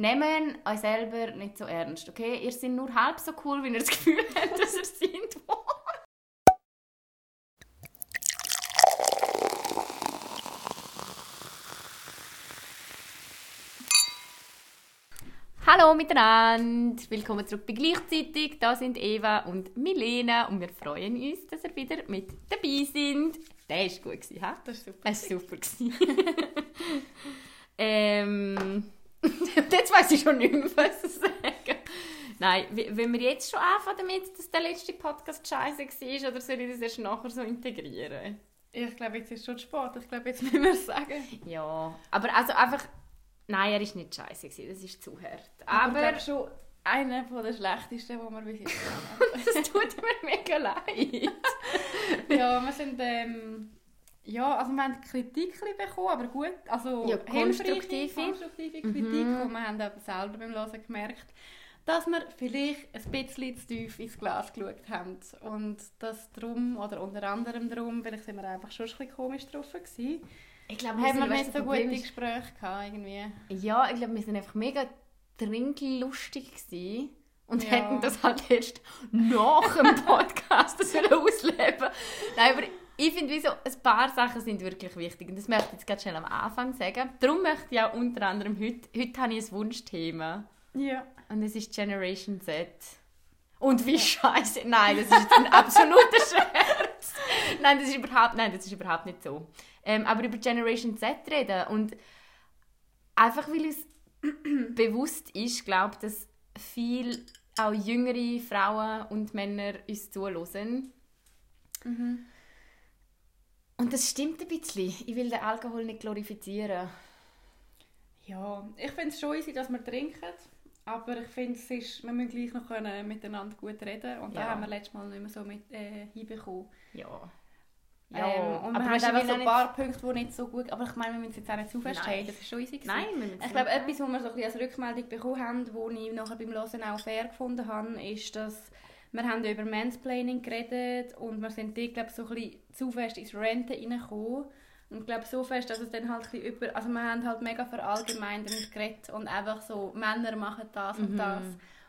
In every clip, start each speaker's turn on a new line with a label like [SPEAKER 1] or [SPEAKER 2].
[SPEAKER 1] Nehmen euch selber nicht so ernst, okay? Ihr seid nur halb so cool, wie ihr das Gefühl habt, dass ihr seid. Hallo miteinander, willkommen zurück bei Gleichzeitig. Da sind Eva und Milena und wir freuen uns, dass ihr wieder mit dabei sind. Der war gut, ha?
[SPEAKER 2] Das war super.
[SPEAKER 1] Das war super. ähm, jetzt weiß ich schon nicht mehr, was ich sagen. Nein, wenn wir jetzt schon anfangen damit, dass der letzte Podcast scheiße war, oder soll ich das erst nachher so integrieren?
[SPEAKER 2] Ich glaube, jetzt ist schon Sport. Ich glaube, jetzt müssen wir es sagen.
[SPEAKER 1] Ja, aber also einfach... Nein, er war nicht scheiße, gewesen, das ist zu hart.
[SPEAKER 2] Aber
[SPEAKER 1] Aber
[SPEAKER 2] ich schon einer von der schlechtesten, die wir bis jetzt haben.
[SPEAKER 1] es tut mir mega leid.
[SPEAKER 2] ja, wir sind... Ähm, ja, also wir haben Kritik bekommen, aber gut. Also
[SPEAKER 1] Ja, konstruktive.
[SPEAKER 2] konstruktive Kritik.
[SPEAKER 1] Mhm.
[SPEAKER 2] Und wir haben eben selber beim Hören gemerkt, dass wir vielleicht ein bisschen zu tief ins Glas geschaut haben. Und das drum, oder unter anderem drum, vielleicht sind wir einfach schon ein bisschen komisch drauf gewesen.
[SPEAKER 1] Ich glaube,
[SPEAKER 2] Haben wir nicht so gute Gespräche gehabt, irgendwie.
[SPEAKER 1] Ja, ich glaube, wir sind einfach mega trinklustig gewesen und
[SPEAKER 2] Ja.
[SPEAKER 1] hätten das halt erst nach dem Podcast das sollen ausleben. Nein, aber ich finde, wie so, ein paar Sachen sind wirklich wichtig und das möchte ich jetzt ganz schnell am Anfang sagen. Darum möchte ich auch unter anderem heute, heute habe ich ein Wunschthema
[SPEAKER 2] Ja.
[SPEAKER 1] und es ist Generation Z. Und wie scheiße. Nein, das ist jetzt ein absoluter Scherz. Nein, das ist überhaupt, nein, das ist überhaupt nicht so. Ähm, aber über Generation Z reden und einfach weil es bewusst ist, glaube ich, dass viel auch jüngere Frauen und Männer uns zuhören. Und das stimmt ein bisschen. Ich will den Alkohol nicht glorifizieren.
[SPEAKER 2] Ja, ich finde es schon easy, dass wir trinken. Aber ich finde, es ist, wir müssen gleich noch können miteinander gut reden. Und
[SPEAKER 1] Ja.
[SPEAKER 2] da haben wir letztes Mal nicht mehr so mit, äh, hinbekommen.
[SPEAKER 1] Ja.
[SPEAKER 2] ähm, und wir haben
[SPEAKER 1] weißt du,
[SPEAKER 2] einfach
[SPEAKER 1] will
[SPEAKER 2] so
[SPEAKER 1] auch
[SPEAKER 2] ein paar Punkte, die nicht so gut Aber ich meine, wir müssen es jetzt auch nicht zu fest
[SPEAKER 1] Nein.
[SPEAKER 2] haben. Das ist schon easy gewesen.
[SPEAKER 1] Nein, wir müssen
[SPEAKER 2] Ich glaube, etwas, was wir so ein bisschen als Rückmeldung bekommen haben, wo ich nachher beim Hören auch fair gefunden habe, ist, dass wir haben über Mansplaining geredet und wir sind dort, glaube so ein bisschen zu fest ins Renten reingekommen. Und ich glaube so fest, dass es dann halt ein über... Also wir haben halt mega verallgemeinernd geredet und einfach so, Männer machen das und
[SPEAKER 1] Mhm.
[SPEAKER 2] das.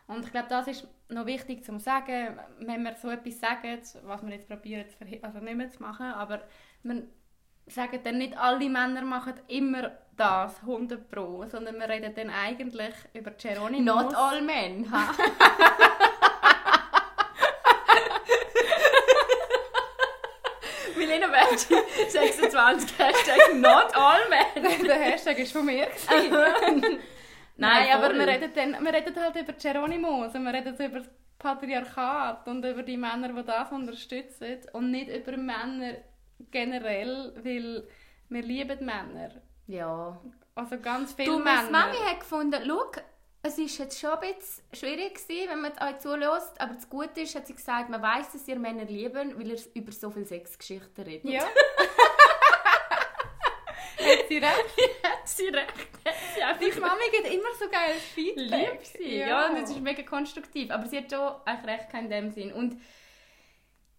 [SPEAKER 2] Und ich glaube, das ist noch wichtig zu sagen, wenn wir so etwas sagen, was wir jetzt probieren, zu also nicht mehr zu machen, aber wir sagen dann nicht alle Männer machen immer das, 100 pro, sondern wir reden dann eigentlich über Geronimo.
[SPEAKER 1] Not all men. Ha? Milena Berti, 26, Hashtag Not all men.
[SPEAKER 2] Der Hashtag ist von mir. gewesen. Nein, aber wir reden, dann, wir reden halt über Geronimo, also wir reden über das Patriarchat und über die Männer, die das unterstützen und nicht über Männer generell, weil wir lieben Männer.
[SPEAKER 1] Ja.
[SPEAKER 2] Also ganz viele
[SPEAKER 1] Du,
[SPEAKER 2] Männer.
[SPEAKER 1] meine Mami hat gefunden, schau, es ist jetzt schon ein bisschen schwierig gewesen, wenn man euch zulässt, aber das Gute ist, hat sie gesagt, man weiß, dass ihr Männer lieben, weil ihr über so viele Sexgeschichten redet.
[SPEAKER 2] Ja. Hat sie recht?
[SPEAKER 1] hat sie recht. Hat sie einfach
[SPEAKER 2] Die Mami gibt immer so geiles Feedback.
[SPEAKER 1] lieb sie. Ja. und es ist mega konstruktiv. Aber sie hat schon eigentlich recht in dem Sinn. Und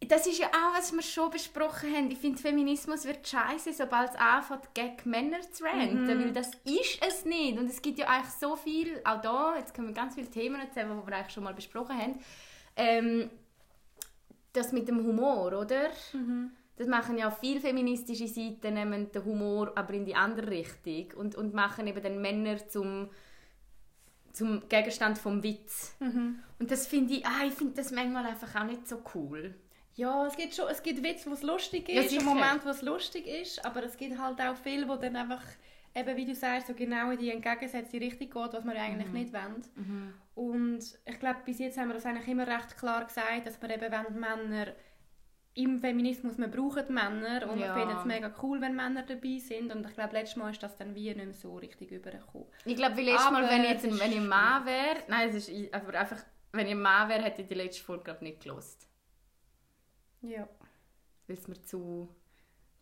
[SPEAKER 1] das ist ja auch, was wir schon besprochen haben. Ich finde, Feminismus wird scheiße, sobald es anfängt, gegen Männer zu ranten. Weil das ist es nicht. Und es gibt ja eigentlich so viel, auch da, jetzt können wir ganz viele Themen erzählen, die wir eigentlich schon mal besprochen haben. Ähm, das mit dem Humor, oder? Das machen ja auch viele feministische Seiten, nehmen den Humor aber in die andere Richtung und, und machen eben den Männer zum, zum Gegenstand vom Witz. Und das finde ich, ah, ich finde das manchmal einfach auch nicht so cool.
[SPEAKER 2] Ja, es gibt schon, es gibt Witze, wo es lustig
[SPEAKER 1] Ja,
[SPEAKER 2] ist,
[SPEAKER 1] sicher.
[SPEAKER 2] im Moment, wo es lustig ist, aber es gibt halt auch viele, wo dann einfach, eben wie du sagst, so genau in die entgegengesetzte Richtung geht, was wir ja eigentlich nicht wollen. Und ich glaube, bis jetzt haben wir das eigentlich immer recht klar gesagt, dass wir eben wollen, Männer im Feminismus, wir brauchen Männer und
[SPEAKER 1] Ja.
[SPEAKER 2] wir finden es mega cool, wenn Männer dabei sind und ich glaube, letztes Mal ist das dann wie nicht mehr so richtig übergekommen.
[SPEAKER 1] Ich glaube, wie letztes Mal,
[SPEAKER 2] Aber
[SPEAKER 1] wenn ich jetzt ein, wenn ich Mann wäre, nein, es ist aber einfach, wenn ich Mann wäre, hätte ich die letzte Folge nicht gelost,
[SPEAKER 2] Ja,
[SPEAKER 1] weil es mir zu,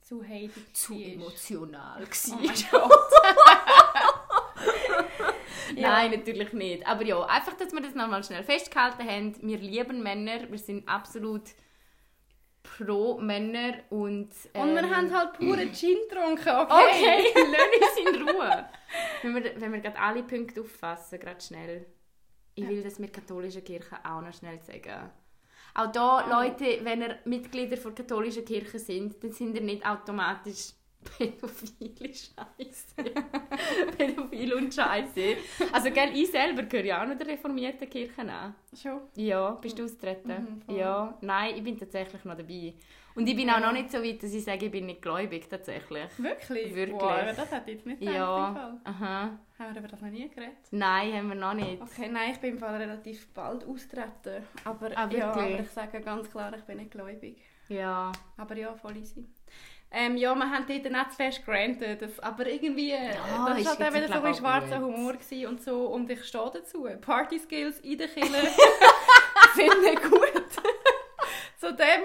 [SPEAKER 2] zu heilig
[SPEAKER 1] zu
[SPEAKER 2] war.
[SPEAKER 1] emotional
[SPEAKER 2] Oh
[SPEAKER 1] war.
[SPEAKER 2] Gott.
[SPEAKER 1] Nein, natürlich nicht. Aber ja, einfach, dass wir das nochmal schnell festgehalten haben. Wir lieben Männer, wir sind absolut pro Männer und...
[SPEAKER 2] Und wir
[SPEAKER 1] ähm,
[SPEAKER 2] haben halt pure Gin getrunken, okay?
[SPEAKER 1] Okay, lass uns in Ruhe. Wenn wir, wenn wir gerade alle Punkte auffassen, gerade schnell. Ich will das mit katholischer Kirche auch noch schnell sagen. Auch da, Leute, wenn ihr Mitglieder der katholischen Kirche sind, dann sind ihr nicht automatisch pädophile Scheiße. Pädophil und Scheiße. Also, gell, ich selber gehöre ja auch noch der reformierten Kirche an.
[SPEAKER 2] Schon.
[SPEAKER 1] Ja, bist du austreten?
[SPEAKER 2] Mhm,
[SPEAKER 1] ja, nein, ich bin tatsächlich noch dabei. Und ich bin auch noch nicht so weit, dass ich sage, ich bin nicht gläubig, tatsächlich.
[SPEAKER 2] Wirklich?
[SPEAKER 1] Wirklich.
[SPEAKER 2] Wow, das hätte ich jetzt nicht gedacht.
[SPEAKER 1] Ja,
[SPEAKER 2] Fall.
[SPEAKER 1] aha.
[SPEAKER 2] Haben wir über das noch nie geredet?
[SPEAKER 1] Nein, haben wir noch nicht.
[SPEAKER 2] Okay, nein, ich bin im Fall relativ bald austreten. Aber,
[SPEAKER 1] Ah,
[SPEAKER 2] ja, aber ich sage ganz klar, ich bin nicht gläubig.
[SPEAKER 1] Ja.
[SPEAKER 2] Aber ja, voll easy. Ähm, ja, wir haben dort nicht zu fest granted, das, aber irgendwie, äh,
[SPEAKER 1] Ja,
[SPEAKER 2] das war halt eben so ein schwarzer. Humor und so und ich stehe dazu. Party Skills in der Kille finde ich gut. zu, dem,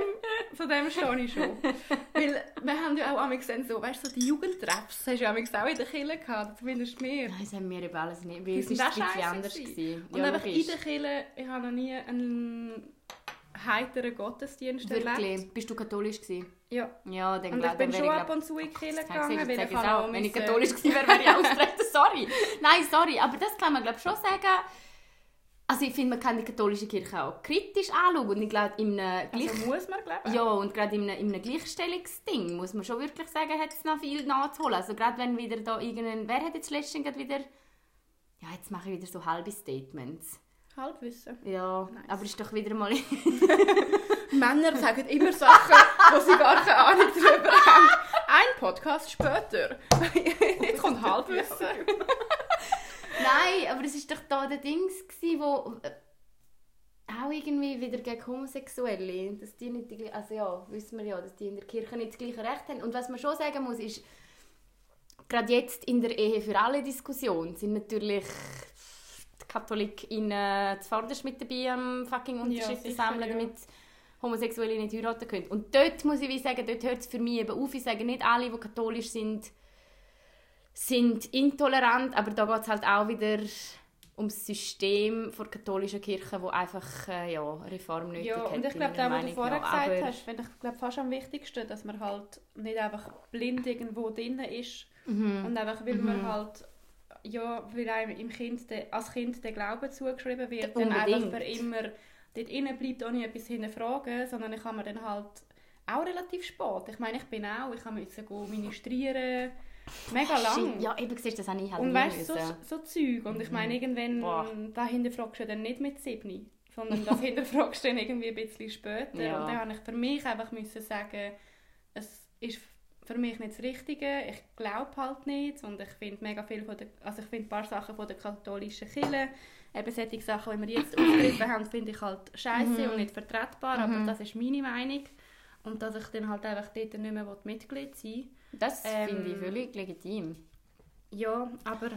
[SPEAKER 2] zu dem stehe ich schon. Weil wir haben ja auch einmal gesehen, so, weißt du, so die Jugendtreffs, das hast du ja auch in der Kille gehabt, zumindest mir.
[SPEAKER 1] Nein, das haben wir über alles nicht. Uns
[SPEAKER 2] sind
[SPEAKER 1] war es ein bisschen anders.
[SPEAKER 2] gewesen. Und
[SPEAKER 1] Ja,
[SPEAKER 2] einfach in der Kille, ich habe noch nie einen heiteren Gottesdienst erlebt.
[SPEAKER 1] Wirklich? Bist du katholisch gewesen?
[SPEAKER 2] Ja.
[SPEAKER 1] Ja, dann
[SPEAKER 2] Und ich bin schon ab und zu in die Kirche gegangen, weil
[SPEAKER 1] es
[SPEAKER 2] ich
[SPEAKER 1] auch. Wenn ich katholisch gewesen wäre, wäre ich austreten. Sorry. Nein, sorry. Aber das kann man glaube schon sagen. Also ich finde, man kann die katholische Kirche auch kritisch anschauen. Und ich glaube, in einem Gleich...
[SPEAKER 2] Also muss man glauben.
[SPEAKER 1] Ja, und gerade in einem, in einem Gleichstellungsding muss man schon wirklich sagen, hat es noch viel nachzuholen. Also gerade wenn wieder da irgendein... Wer hat jetzt letztens wieder... Ja, jetzt mache ich wieder so halbe Statements.
[SPEAKER 2] Halbwissen.
[SPEAKER 1] Ja,
[SPEAKER 2] Nice.
[SPEAKER 1] aber ist doch wieder mal...
[SPEAKER 2] Männer sagen immer Sachen, wo sie gar keine Ahnung darüber haben. Ein Podcast später. Jetzt kommt Halbwissen.
[SPEAKER 1] Nein, aber es ist doch da der Dings gsi, wo äh, auch irgendwie wieder gegen Homosexuelle, dass die nicht, die, also ja, wissen wir ja, dass die in der Kirche nicht das gleiche Recht haben. Und was man schon sagen muss, ist, gerade jetzt in der Ehe für alle Diskussion sind natürlich die KatholikInnen zuvorderst mit dabei am fucking Unterschriften
[SPEAKER 2] sicher,
[SPEAKER 1] sammeln,
[SPEAKER 2] ja.
[SPEAKER 1] damit Homosexuelle nicht heiraten können. Und dort muss ich wie sagen, dort hört es für mich eben auf. Ich sage nicht alle, die katholisch sind, sind intolerant, aber da geht es halt auch wieder ums System der katholischen Kirche, wo einfach äh, ja, Reform nötig
[SPEAKER 2] Ja,
[SPEAKER 1] hat.
[SPEAKER 2] und ich glaube, das, was du vorher
[SPEAKER 1] nach.
[SPEAKER 2] gesagt hast, finde ich glaub, fast am wichtigsten, dass man halt nicht einfach blind irgendwo drin ist
[SPEAKER 1] Mhm.
[SPEAKER 2] und einfach, weil man halt ja, weil einem im kind de, als Kind der Glaube zugeschrieben wird, dann einfach
[SPEAKER 1] Unbedingt.
[SPEAKER 2] für immer dort innen bleibt, ohne etwas hinterfragen, sondern ich kann mir dann halt auch relativ spät. Ich meine, ich bin auch, ich musste gehen ministrieren, mega lang.
[SPEAKER 1] Ja, eben siehst du, das habe ich halt
[SPEAKER 2] Und weißt du, so, so Zeug. Und ich meine, irgendwann,
[SPEAKER 1] Boah.
[SPEAKER 2] da hinterfragst du dann nicht mit 7, sondern das hinterfragst du dann irgendwie ein bisschen später.
[SPEAKER 1] Ja.
[SPEAKER 2] Und dann habe ich für mich einfach müssen sagen, es ist für mich nicht das Richtige, ich glaube halt nicht und ich finde mega viel von der, also ich finde ein paar Sachen von der katholischen Kirche, eben solche Sachen, die wir jetzt aufgegriffen haben, finde ich halt scheiße und nicht vertretbar, aber das ist meine Meinung. Und dass ich dann halt einfach dort nicht mehr Mitglied sein will.
[SPEAKER 1] Das
[SPEAKER 2] Ähm,
[SPEAKER 1] finde ich völlig legitim.
[SPEAKER 2] Ja, aber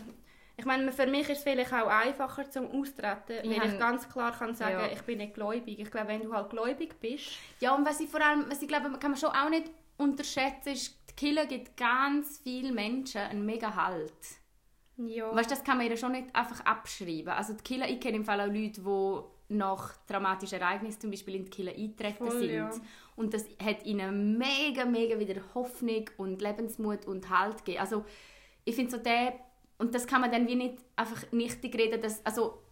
[SPEAKER 2] ich meine, für mich ist es vielleicht auch einfacher zum Austreten,
[SPEAKER 1] Ich
[SPEAKER 2] weil ich ganz klar kann sagen,
[SPEAKER 1] Ja.
[SPEAKER 2] ich bin nicht gläubig. Ich glaube, wenn du halt gläubig bist,
[SPEAKER 1] Ja, und was ich vor allem, was ich glaube, kann man schon auch nicht unterschätzen, ist, die Kirche gibt ganz vielen Menschen einen mega Halt.
[SPEAKER 2] ja,
[SPEAKER 1] Weißt, das kann man ihr schon nicht einfach abschreiben. Also die Killer, ich kenne im Fall auch Leute, die nach dramatischen Ereignissen zum Beispiel in die Killer eingetreten
[SPEAKER 2] Voll,
[SPEAKER 1] sind.
[SPEAKER 2] ja.
[SPEAKER 1] Und das hat ihnen mega, mega wieder Hoffnung und Lebensmut und Halt gegeben. Also ich finde so der, und das kann man dann wie nicht einfach nichtig reden, dass, also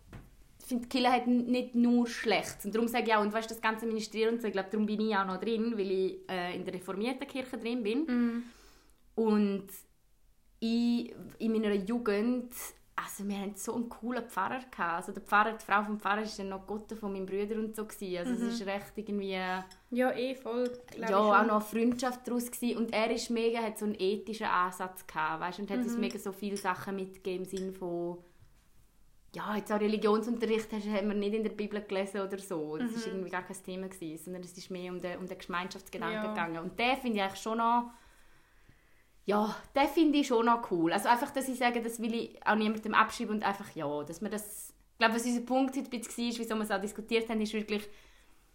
[SPEAKER 1] ich finde, Killer hat nicht nur schlecht. Und darum sage ich auch, und weißt, das ganze Ministerium und so, ich glaube, darum bin ich auch noch drin, weil ich äh, in der reformierten Kirche drin bin.
[SPEAKER 2] Mhm.
[SPEAKER 1] Und ich, in meiner Jugend, also wir hatten so einen coolen Pfarrer. Gehabt. Also der Pfarrer, die Frau vom Pfarrer war dann noch Gotte von meinem Bruder und so. Gewesen. Also es ist recht irgendwie, ja,
[SPEAKER 2] ja, eh voll. ich
[SPEAKER 1] auch
[SPEAKER 2] schon.
[SPEAKER 1] noch eine Freundschaft daraus gewesen. Und er ist mega, hat so einen ethischen Ansatz gehabt, weißt? und hat uns mega so viele Sachen mitgegeben im Sinne von, ja, jetzt auch Religionsunterricht hast, haben wir nicht in der Bibel gelesen oder so. Das war irgendwie gar kein Thema, gewesen, sondern es ist mehr um den, um den Gemeinschaftsgedanken
[SPEAKER 2] Ja.
[SPEAKER 1] gegangen. Und den finde ich eigentlich schon noch, ja, den finde ich schon noch cool. Also einfach, dass ich sage, das will ich auch niemandem abschreiben und einfach, ja, dass wir das, ich glaube, was unser Punkt heute ein bisschen war, wieso wir es auch diskutiert haben, ist wirklich,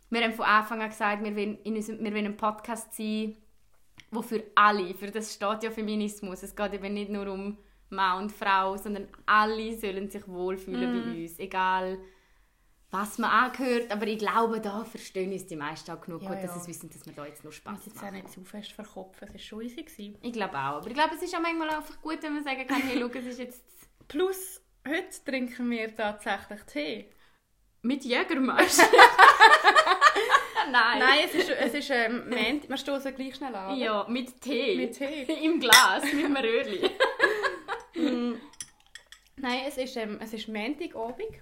[SPEAKER 1] wir haben von Anfang an gesagt, wir wollen, in unserem, wir wollen ein Podcast sein, wo für alle, für das steht ja Feminismus, es geht eben nicht nur um Mann und Frau, sondern alle sollen sich wohlfühlen bei uns, egal was man angehört. Aber ich glaube, da verstehen uns die meisten auch genug
[SPEAKER 2] Ja,
[SPEAKER 1] gut, dass
[SPEAKER 2] ja.
[SPEAKER 1] sie wissen, dass wir da jetzt nur Spaß
[SPEAKER 2] muss jetzt auch
[SPEAKER 1] machen.
[SPEAKER 2] nicht zu fest verkopfen, es war schon easy. Gewesen.
[SPEAKER 1] Ich glaube auch. Aber ich glaube, es ist auch manchmal einfach gut, wenn man sagen kann, hey, schau, es ist jetzt
[SPEAKER 2] Plus, heute trinken wir tatsächlich Tee.
[SPEAKER 1] mit Jägermeister. Nein.
[SPEAKER 2] Nein, es ist, es ist ähm, Menti- wir stoßen gleich schnell an.
[SPEAKER 1] Ja, mit Tee.
[SPEAKER 2] Mit Tee.
[SPEAKER 1] Im Glas, mit einem Röhrli.
[SPEAKER 2] Nein, es ist, ähm, es ist Montagabend.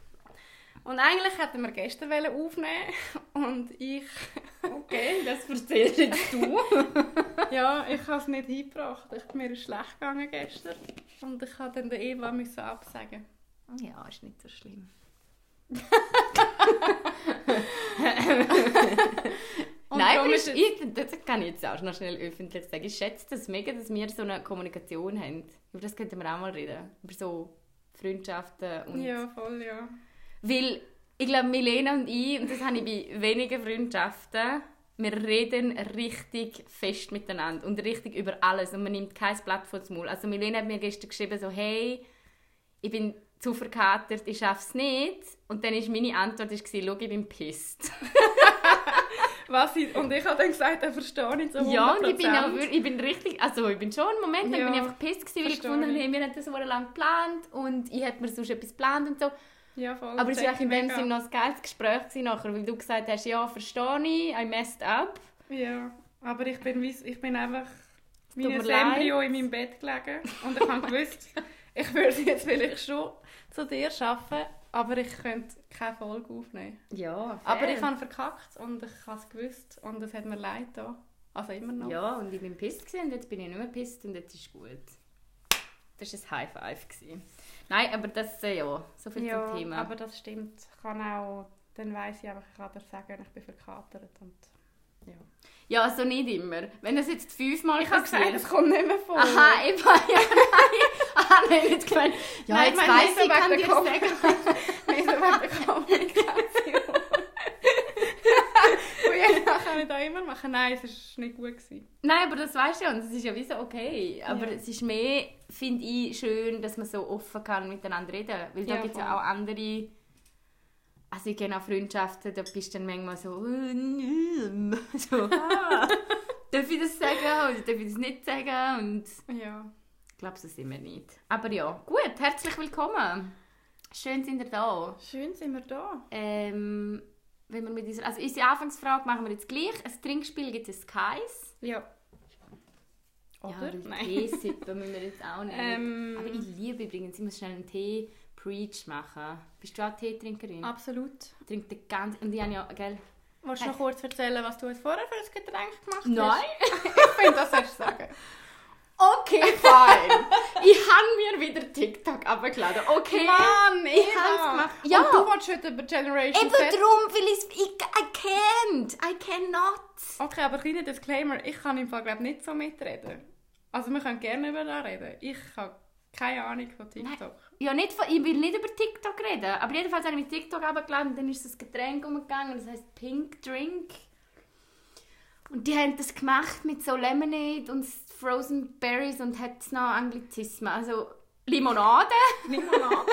[SPEAKER 2] Und eigentlich hätten wir gestern aufnehmen und ich...
[SPEAKER 1] Okay, das erzählst jetzt du.
[SPEAKER 2] Ja, ich habe es nicht hingebracht. Ich, mir ist schlecht gegangen gestern. Und ich musste dann der Eva müssen absagen.
[SPEAKER 1] Ja, ist nicht so schlimm. Nein, aber
[SPEAKER 2] ist,
[SPEAKER 1] ich, das kann ich jetzt auch noch schnell öffentlich sagen. Ich schätze das mega, dass wir so eine Kommunikation haben. Über das könnten wir auch mal reden. Über so Freundschaften und...
[SPEAKER 2] Ja, voll, ja.
[SPEAKER 1] Weil, ich glaube, Milena und ich, und das habe ich bei wenigen Freundschaften, wir reden richtig fest miteinander und richtig über alles und man nimmt kein Blatt vor den Maul. Also Milena hat mir gestern geschrieben so, hey, ich bin zu verkatert, ich schaffe es nicht. Und dann ist meine Antwort, ist, schau, ich bin pisst.
[SPEAKER 2] Was ich, und ich habe dann gesagt, er verstehe ich zu 100%.
[SPEAKER 1] Ja, und ich bin, auch, ich bin richtig, also ich bin schon einen Moment,
[SPEAKER 2] Ja,
[SPEAKER 1] bin ich einfach pisst gewesen, weil ich gefunden habe, wir haben das so lange geplant und ich hätte mir sonst etwas geplant und so.
[SPEAKER 2] Ja, voll.
[SPEAKER 1] Aber es war in dem. Sinne noch ein geiles Gespräch nachher, weil du gesagt hast, ja, verstehe ich, I messed up.
[SPEAKER 2] Ja, aber ich bin, ich bin einfach wie ein. Embryo in meinem Bett gelegen. Und ich habe gewusst, ich würde jetzt vielleicht schon zu dir arbeiten, aber ich könnte keine Folge aufnehmen.
[SPEAKER 1] Ja,
[SPEAKER 2] Aber ich habe verkackt und ich habe es gewusst und es hat mir leid da. Also immer noch.
[SPEAKER 1] Ja, und ich bin pisst und jetzt bin ich nicht mehr pisst und jetzt ist gut. Das war ein High Five. Gewesen. Nein, aber das, äh, ja, so viel
[SPEAKER 2] Ja,
[SPEAKER 1] zum Thema.
[SPEAKER 2] aber das stimmt. Ich kann auch, dann weiss ich einfach, ich kann dir sagen, ich bin verkatert. Und, ja.
[SPEAKER 1] Ja, also nicht immer. Wenn das jetzt fünfmal
[SPEAKER 2] Ich habe gesagt,
[SPEAKER 1] passiert-
[SPEAKER 2] es kommt nicht mehr vor.
[SPEAKER 1] Aha, eben, ja, nein. Aha, nein, nicht gemeint. Ja,
[SPEAKER 2] Nein,
[SPEAKER 1] jetzt
[SPEAKER 2] ich
[SPEAKER 1] weiss ich, kann dir sagen.
[SPEAKER 2] Nicht so wegen der Kommunikation. Und das kann ich da immer machen. Nein, es war nicht gut. Gewesen.
[SPEAKER 1] Nein, aber das weißt du ja und das ist ja wie so okay. Aber
[SPEAKER 2] Ja.
[SPEAKER 1] es ist mehr, finde ich, schön, dass man so offen kann miteinander reden. Weil da
[SPEAKER 2] Ja,
[SPEAKER 1] gibt es ja auch andere... Also ich kenne auch Freundschaften, da bist du dann manchmal so... «Äh, nee», so ah, darf ich das sagen oder darf ich das nicht sagen? Und
[SPEAKER 2] Ja.
[SPEAKER 1] ich glaube, so sind wir nicht. Aber ja, gut, herzlich willkommen. Schön sind ihr da.
[SPEAKER 2] Schön sind wir da.
[SPEAKER 1] Ähm, wenn wir mit dieser, also unsere Anfangsfrage machen wir jetzt gleich. Ein Trinkspiel gibt es keins.
[SPEAKER 2] Ja.
[SPEAKER 1] Ja,
[SPEAKER 2] Oder?
[SPEAKER 1] die
[SPEAKER 2] Nein.
[SPEAKER 1] Teesippe müssen wir jetzt auch nicht.
[SPEAKER 2] Ähm,
[SPEAKER 1] Aber ich liebe übrigens, ich muss schnell einen Tee Preach machen. Bist du auch Teetrinkerin?
[SPEAKER 2] Absolut.
[SPEAKER 1] Ich trinke den ganz... Und ich habe ja, gell...
[SPEAKER 2] Willst du noch kurz erzählen, was du vorher für ein Getränk gemacht hast?
[SPEAKER 1] Nein.
[SPEAKER 2] ich finde, das solltest du sagen.
[SPEAKER 1] Okay, fine. ich habe mir wieder TikTok abgeladen. Okay.
[SPEAKER 2] Mann,
[SPEAKER 1] ich habe es gemacht. Ja.
[SPEAKER 2] Und du wolltest heute über Generation
[SPEAKER 1] Eben
[SPEAKER 2] Z...
[SPEAKER 1] darum, weil ich... I can't. I cannot.
[SPEAKER 2] Okay, aber kleiner Disclaimer, ich kann im Fall glaub, nicht so mitreden. Also wir können gerne über das reden. Ich habe keine Ahnung von TikTok.
[SPEAKER 1] Ja, nicht von, ich will nicht über TikTok reden, aber jedenfalls habe ich mit TikTok abgeladen und dann ist das Getränk umgegangen, das heißt Pink Drink. Und die haben das gemacht mit so Lemonade und Frozen Berries und hat noch Anglizismen, also Limonade
[SPEAKER 2] Limonade.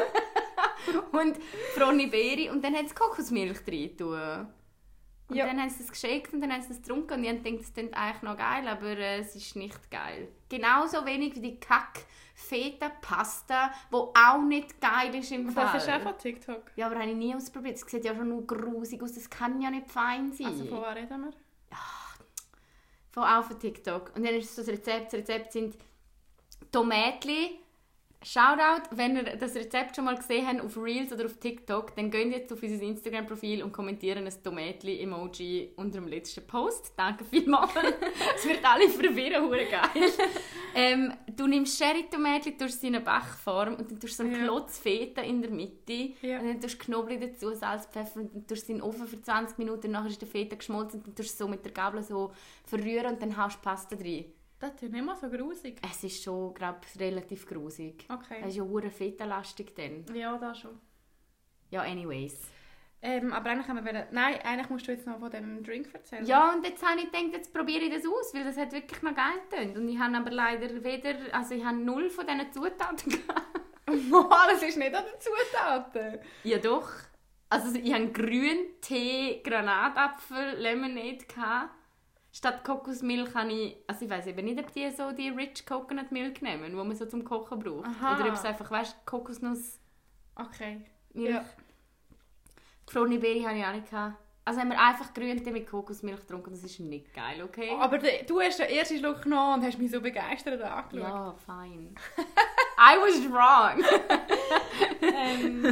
[SPEAKER 1] und Froni Beere und dann haben sie Kokosmilch drin tun. Und
[SPEAKER 2] Ja.
[SPEAKER 1] dann haben sie das geschickt und dann haben sie das getrunken und ich gedacht, das klingt eigentlich noch geil, aber äh, es ist nicht geil. Genauso wenig wie die kack feta pasta wo auch nicht geil ist im Fall.
[SPEAKER 2] das ist auch von TikTok.
[SPEAKER 1] Ja, aber habe ich nie ausprobiert. Es sieht ja schon nur grusig aus. Das kann ja nicht fein sein.
[SPEAKER 2] Also von was reden wir?
[SPEAKER 1] Von auch von TikTok. Und dann ist so das Rezept. Das Rezept sind Tomatli. Shoutout, wenn ihr das Rezept schon mal gesehen habt auf Reels oder auf TikTok, dann geht jetzt auf unser Instagram-Profil und kommentieren ein Tomatli-Emoji unter dem letzten Post. Danke vielmals. Es wird alle verwirren, hure geil. ähm, du nimmst Sherry-Tomatli, tust sie in eine Bachform und dann tust du so einen
[SPEAKER 2] Ja.
[SPEAKER 1] Klotz Feta in der Mitte.
[SPEAKER 2] Ja.
[SPEAKER 1] Und dann tust du Knoblauch dazu, Salz, Pfeffer und dann tust du in den Ofen für 20 Minuten. Nachher ist der Feta geschmolzen und dann tust du so mit der Gabel so verrühren und dann haust du Pasta drin.
[SPEAKER 2] Das ist nicht mal so grusig.
[SPEAKER 1] Es ist schon, glaube ich, relativ grusig.
[SPEAKER 2] Okay.
[SPEAKER 1] Es ist ja hure feta-lastig dann.
[SPEAKER 2] Ja, da schon.
[SPEAKER 1] Ja, anyways.
[SPEAKER 2] Ähm, aber eigentlich haben wir wollen... Nein, eigentlich musst du jetzt noch von dem Drink erzählen.
[SPEAKER 1] Ja, und jetzt habe ich gedacht, jetzt probiere ich das aus, weil das hat wirklich noch geil getönt. Und ich habe aber leider weder, also ich habe null von diesen Zutaten gehabt.
[SPEAKER 2] Es ist nicht an den Zutaten.
[SPEAKER 1] Ja doch. Also ich hatte Grüntee, Granatapfel, Lemonade. Gehabt. Statt Kokosmilch habe ich, also ich weiß eben nicht, ob die so die Rich Coconut Milk nehmen, die man so zum Kochen braucht.
[SPEAKER 2] Aha.
[SPEAKER 1] Oder ob es einfach, weißt du, Kokosnuss
[SPEAKER 2] Okay.
[SPEAKER 1] Milch.
[SPEAKER 2] Ja.
[SPEAKER 1] Gefrorene Beere habe ich auch nicht gehabt. Also haben wir einfach Grüntee mit Kokosmilch getrunken, das ist nicht geil, okay?
[SPEAKER 2] Aber de- du hast den ersten Schluck genommen und hast mich so begeistert angeschaut.
[SPEAKER 1] ja, fine. I was wrong.
[SPEAKER 2] Ähm,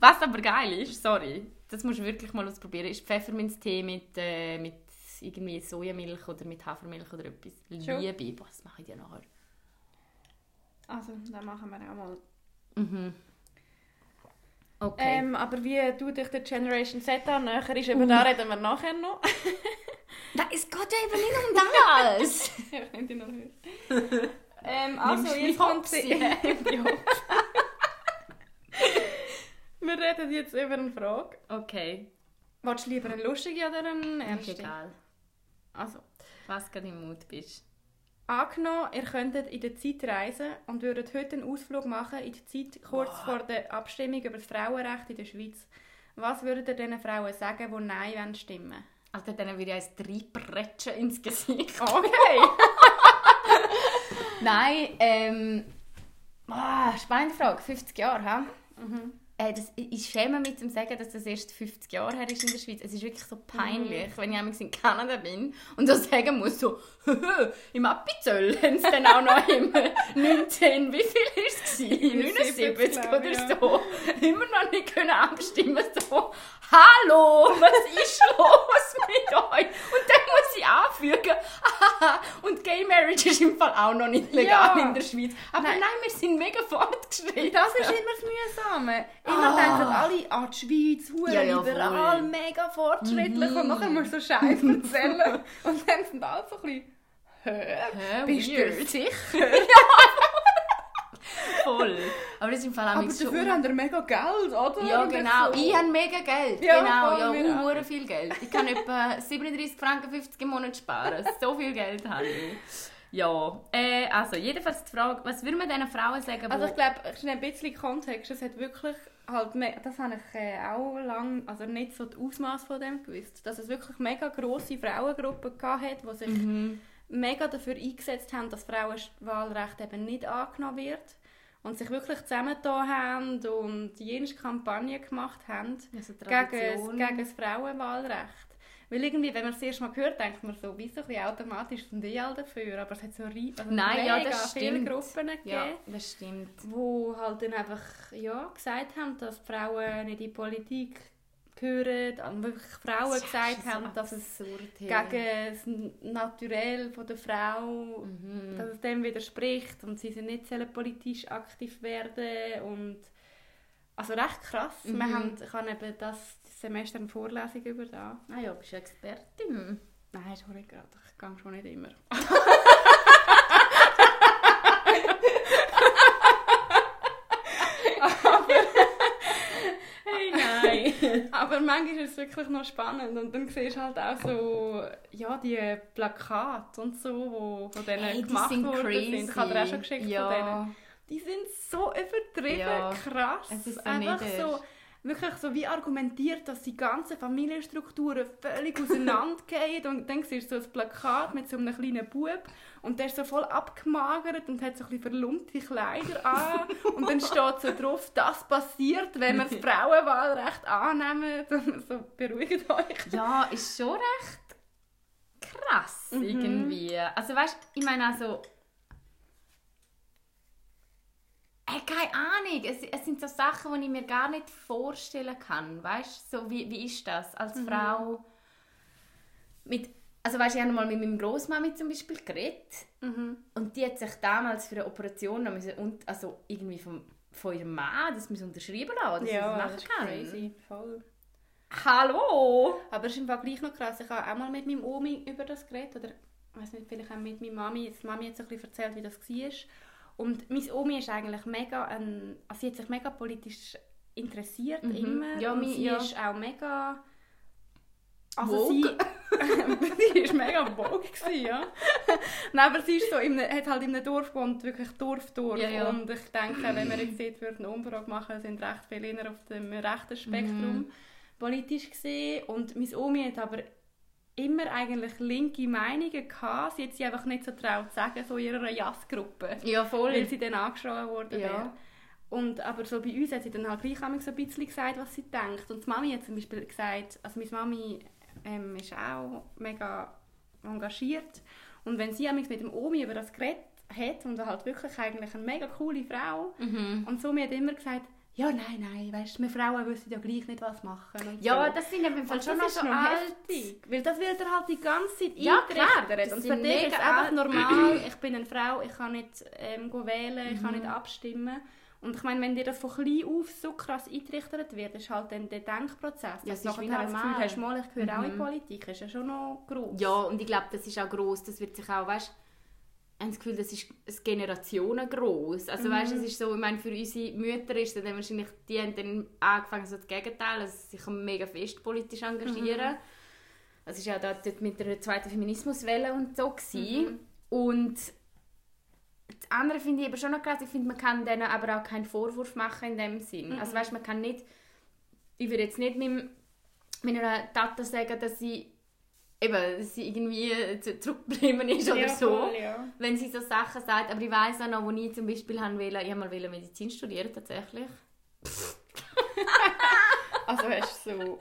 [SPEAKER 1] Was aber geil ist, sorry, das musst du wirklich mal ausprobieren, ist Pfefferminztee mit, äh, mit irgendwie Sojamilch oder mit Hafermilch oder etwas. Liebe, boah, das mache ich dir nachher.
[SPEAKER 2] also, dann machen wir auch mal.
[SPEAKER 1] Mhm. Okay.
[SPEAKER 2] Ähm, aber wie du dich der Generation Z annäher ist, über da reden wir nachher noch.
[SPEAKER 1] Nein, es geht ja eben nicht um das.
[SPEAKER 2] ja, ich die noch höher. ähm, also, jetzt kommt sie. Wir reden jetzt über eine Frage.
[SPEAKER 1] okay,
[SPEAKER 2] Willst du lieber eine lustige oder eine
[SPEAKER 1] ist
[SPEAKER 2] ernste?
[SPEAKER 1] egal.
[SPEAKER 2] Also,
[SPEAKER 1] Was gerade im Mut bist.
[SPEAKER 2] angenommen, ihr könntet in der Zeit reisen und würdet heute einen Ausflug machen in die Zeit kurz vor der Abstimmung über das Frauenrecht in der Schweiz. Was würdet ihr diesen Frauen sagen, die Nein wollen stimmen
[SPEAKER 1] Also dann würde ich eins reinpretschen ins Gesicht.
[SPEAKER 2] Okay.
[SPEAKER 1] Nein, ähm... Ah, spannende Frage. 50 Jahre, ha?
[SPEAKER 2] mhm.
[SPEAKER 1] Äh, das, ich schäme mich zum sagen, dass das erst 50 Jahre her ist in der Schweiz. Es ist wirklich so peinlich, wenn ich einmal in Kanada bin und so sagen muss, so, im Appenzell haben sie dann auch noch im 19, wie viel ist es? gewesen? 79
[SPEAKER 2] glaube
[SPEAKER 1] oder
[SPEAKER 2] ja.
[SPEAKER 1] so. Immer noch nicht können abstimmen. So, hallo, was ist los mit euch? Und dann muss ich anfügen, und Gay Marriage ist im Fall auch noch nicht legal
[SPEAKER 2] Ja.
[SPEAKER 1] in der Schweiz. Aber
[SPEAKER 2] Nein.
[SPEAKER 1] nein, wir sind mega fortgeschritten.
[SPEAKER 2] Das ist immer das Mühsame. Immer
[SPEAKER 1] Ah.
[SPEAKER 2] denken alle, ah, die Schweiz, hure
[SPEAKER 1] Ja, ja,
[SPEAKER 2] liberal,
[SPEAKER 1] voll.
[SPEAKER 2] mega fortschrittlich
[SPEAKER 1] Mhm.
[SPEAKER 2] und nachher musst du so Scheiße erzählen. und dann sind alle so ein bisschen, hä? Bist du
[SPEAKER 1] weird.
[SPEAKER 2] sicher?
[SPEAKER 1] Voll. Aber das ist im Fall auch
[SPEAKER 2] Aber
[SPEAKER 1] nicht so...
[SPEAKER 2] dafür haben wir mega Geld, oder?
[SPEAKER 1] Ja, genau. Ich habe mega Geld.
[SPEAKER 2] Ja,
[SPEAKER 1] genau, ja, hure viel Geld. Ich kann etwa 37 Franken 50 im Monat sparen. So viel Geld habe ich. Ja, äh, also jedenfalls die Frage, was würde man diesen Frauen sagen,
[SPEAKER 2] Also ich glaube, schnell ein bisschen Kontext, es hat wirklich halt, das habe ich äh, auch lang, also nicht so das Ausmaß von dem gewusst, dass es wirklich mega grosse Frauengruppen hat, die sich
[SPEAKER 1] Mhm.
[SPEAKER 2] mega dafür eingesetzt haben, dass Frauenwahlrecht eben nicht angenommen wird und sich wirklich zusammengetan haben und jene Kampagne gemacht haben
[SPEAKER 1] Also
[SPEAKER 2] gegen, gegen das Frauenwahlrecht. Weil irgendwie, wenn man es erst mal hört, denkt man so, wieso ein bisschen automatisch sind die alle dafür, aber es hat so ri- also
[SPEAKER 1] Nein, ja, das
[SPEAKER 2] viele
[SPEAKER 1] stimmt.
[SPEAKER 2] Gruppen gegeben
[SPEAKER 1] Ja, das stimmt.
[SPEAKER 2] wo halt dann einfach ja, gesagt haben, dass Frauen nicht in die Politik gehören, und wirklich Frauen
[SPEAKER 1] ist
[SPEAKER 2] gesagt haben, dass es gegen das Naturell von der Frau,
[SPEAKER 1] Mhm.
[SPEAKER 2] dass es dem widerspricht und sie sind nicht politisch aktiv werden und also recht krass. Wir
[SPEAKER 1] Mhm.
[SPEAKER 2] haben, ich habe eben das Semester eine Vorlesung über das.
[SPEAKER 1] Ah ja, bist du Expertin.
[SPEAKER 2] Nein, schon nicht gerade. Ich gehe schon nicht immer.
[SPEAKER 1] nein.
[SPEAKER 2] Aber manchmal ist es wirklich noch spannend und dann siehst du halt auch so, ja, die Plakate und so, wo von denen
[SPEAKER 1] hey, die
[SPEAKER 2] gemacht
[SPEAKER 1] sind
[SPEAKER 2] worden
[SPEAKER 1] crazy.
[SPEAKER 2] sind. Ich habe dir auch schon geschickt von denen.
[SPEAKER 1] ja.
[SPEAKER 2] Die sind so übertrieben
[SPEAKER 1] Ja,
[SPEAKER 2] krass.
[SPEAKER 1] es ist
[SPEAKER 2] Einfach so, wirklich so wie argumentiert, dass die ganzen Familienstrukturen völlig auseinandergehen und dann siehst du so ein Plakat mit so einem kleinen Bub und der ist so voll abgemagert und hat so ein bisschen verlumpte Kleider an und dann steht so drauf, das passiert, wenn wir das Frauenwahlrecht annehmen. So, beruhigt euch.
[SPEAKER 1] Ja, ist schon recht krass
[SPEAKER 2] Mhm.
[SPEAKER 1] irgendwie. Also weißt, ich meine also Hey, keine Ahnung. Es, es sind so Sachen, die ich mir gar nicht vorstellen kann. Weißt so wie, wie ist das als
[SPEAKER 2] Mhm.
[SPEAKER 1] Frau? Mit, also weißt, ich habe mal mit meiner Großmami zum Beispiel geredet
[SPEAKER 2] Mhm.
[SPEAKER 1] und die hat sich damals für eine Operation noch müssen, und, also irgendwie vom, von ihrem Mann das müssen unterschreiben lassen, dass
[SPEAKER 2] Ja,
[SPEAKER 1] das machen
[SPEAKER 2] ist
[SPEAKER 1] kann.
[SPEAKER 2] crazy. Voll.
[SPEAKER 1] Hallo!
[SPEAKER 2] Aber es ist im Fall gleich noch krass. Ich habe auch mal mit meinem Omi über das geredet. Oder ich weiß nicht, vielleicht auch mit meiner Mami. Die Mami hat so ein bisschen erzählt, wie das war. Und meine Omi ist eigentlich mega, ein, also sie hat sich mega politisch interessiert,
[SPEAKER 1] Mhm.
[SPEAKER 2] immer.
[SPEAKER 1] Ja,
[SPEAKER 2] und sie
[SPEAKER 1] ja.
[SPEAKER 2] ist auch mega... Also
[SPEAKER 1] Woke.
[SPEAKER 2] sie, sie ist mega gewesen, ja. Nein, aber sie ist so einem, hat halt in einem Dorf gewohnt, wirklich Dorf-Dorf.
[SPEAKER 1] Ja, ja.
[SPEAKER 2] Und ich denke, wenn wir jetzt dort würden eine Umfrage machen, sind recht viele auf dem rechten Spektrum. politisch gesehen und meine Omi hat aber immer eigentlich linke Meinungen gehabt. Sie hat sie einfach nicht so traut zu sagen, so in ihrer Jassgruppe.
[SPEAKER 1] Ja, voll.
[SPEAKER 2] Weil sie dann angeschrien worden
[SPEAKER 1] Ja.
[SPEAKER 2] wäre. Und, aber so bei uns hat sie dann halt gleich so ein bisschen gesagt, was sie denkt. Und die Mami hat zum Beispiel gesagt, also meine Mami ähm, ist auch mega engagiert. Und wenn sie mit dem Omi über das geredet hat, und halt wirklich eigentlich eine mega coole Frau,
[SPEAKER 1] Mhm.
[SPEAKER 2] und so mir hat immer gesagt, ja, nein, nein, weißt du, wir Frauen wissen ja gleich nicht, was machen.
[SPEAKER 1] Ja,
[SPEAKER 2] so.
[SPEAKER 1] das finde ich auf jeden Fall schon noch so alt.
[SPEAKER 2] Weil das wird er halt die ganze Zeit
[SPEAKER 1] Ja,
[SPEAKER 2] eingetrichtert.
[SPEAKER 1] das
[SPEAKER 2] Und
[SPEAKER 1] sind
[SPEAKER 2] für dich ist es einfach normal, ich bin eine Frau, ich kann nicht ähm, wählen, ich kann
[SPEAKER 1] Mhm.
[SPEAKER 2] nicht abstimmen. Und ich meine, wenn dir das von klein auf so krass eingetrichtert wird, ist halt dann der Denkprozess.
[SPEAKER 1] Ja, ist
[SPEAKER 2] nachher das Gefühl hast, mal, ich gehöre auch in die
[SPEAKER 1] Mhm.
[SPEAKER 2] Politik, ist ja schon noch gross.
[SPEAKER 1] Ja, und ich glaube, das ist auch gross. Das wird sich auch, weißt ich habe das Gefühl, das ist ein Generationen gross. Also
[SPEAKER 2] Mhm.
[SPEAKER 1] weißt, es ist so, ich meine, für unsere Mütter ist dann wahrscheinlich, die haben dann angefangen, so das Gegenteil, also sich mega fest politisch engagieren.
[SPEAKER 2] Mhm.
[SPEAKER 1] Es war ja da, dort mit der zweiten Feminismuswelle und so. Gewesen.
[SPEAKER 2] Mhm.
[SPEAKER 1] Und das andere finde ich aber schon noch krass, ich finde, man kann denen aber auch keinen Vorwurf machen in dem Sinn. Also
[SPEAKER 2] Mhm.
[SPEAKER 1] weißt, man kann nicht, ich würde jetzt nicht meinem, meiner Tante sagen, dass sie eben, dass sie irgendwie zu- zurückgeblieben ist oder
[SPEAKER 2] Ja,
[SPEAKER 1] so,
[SPEAKER 2] voll, ja.
[SPEAKER 1] wenn sie so Sachen sagt. Aber ich weiß auch noch, wo ich zum Beispiel haben wollte, ich habe mal wollte Medizin studieren tatsächlich.
[SPEAKER 2] Also hast du so...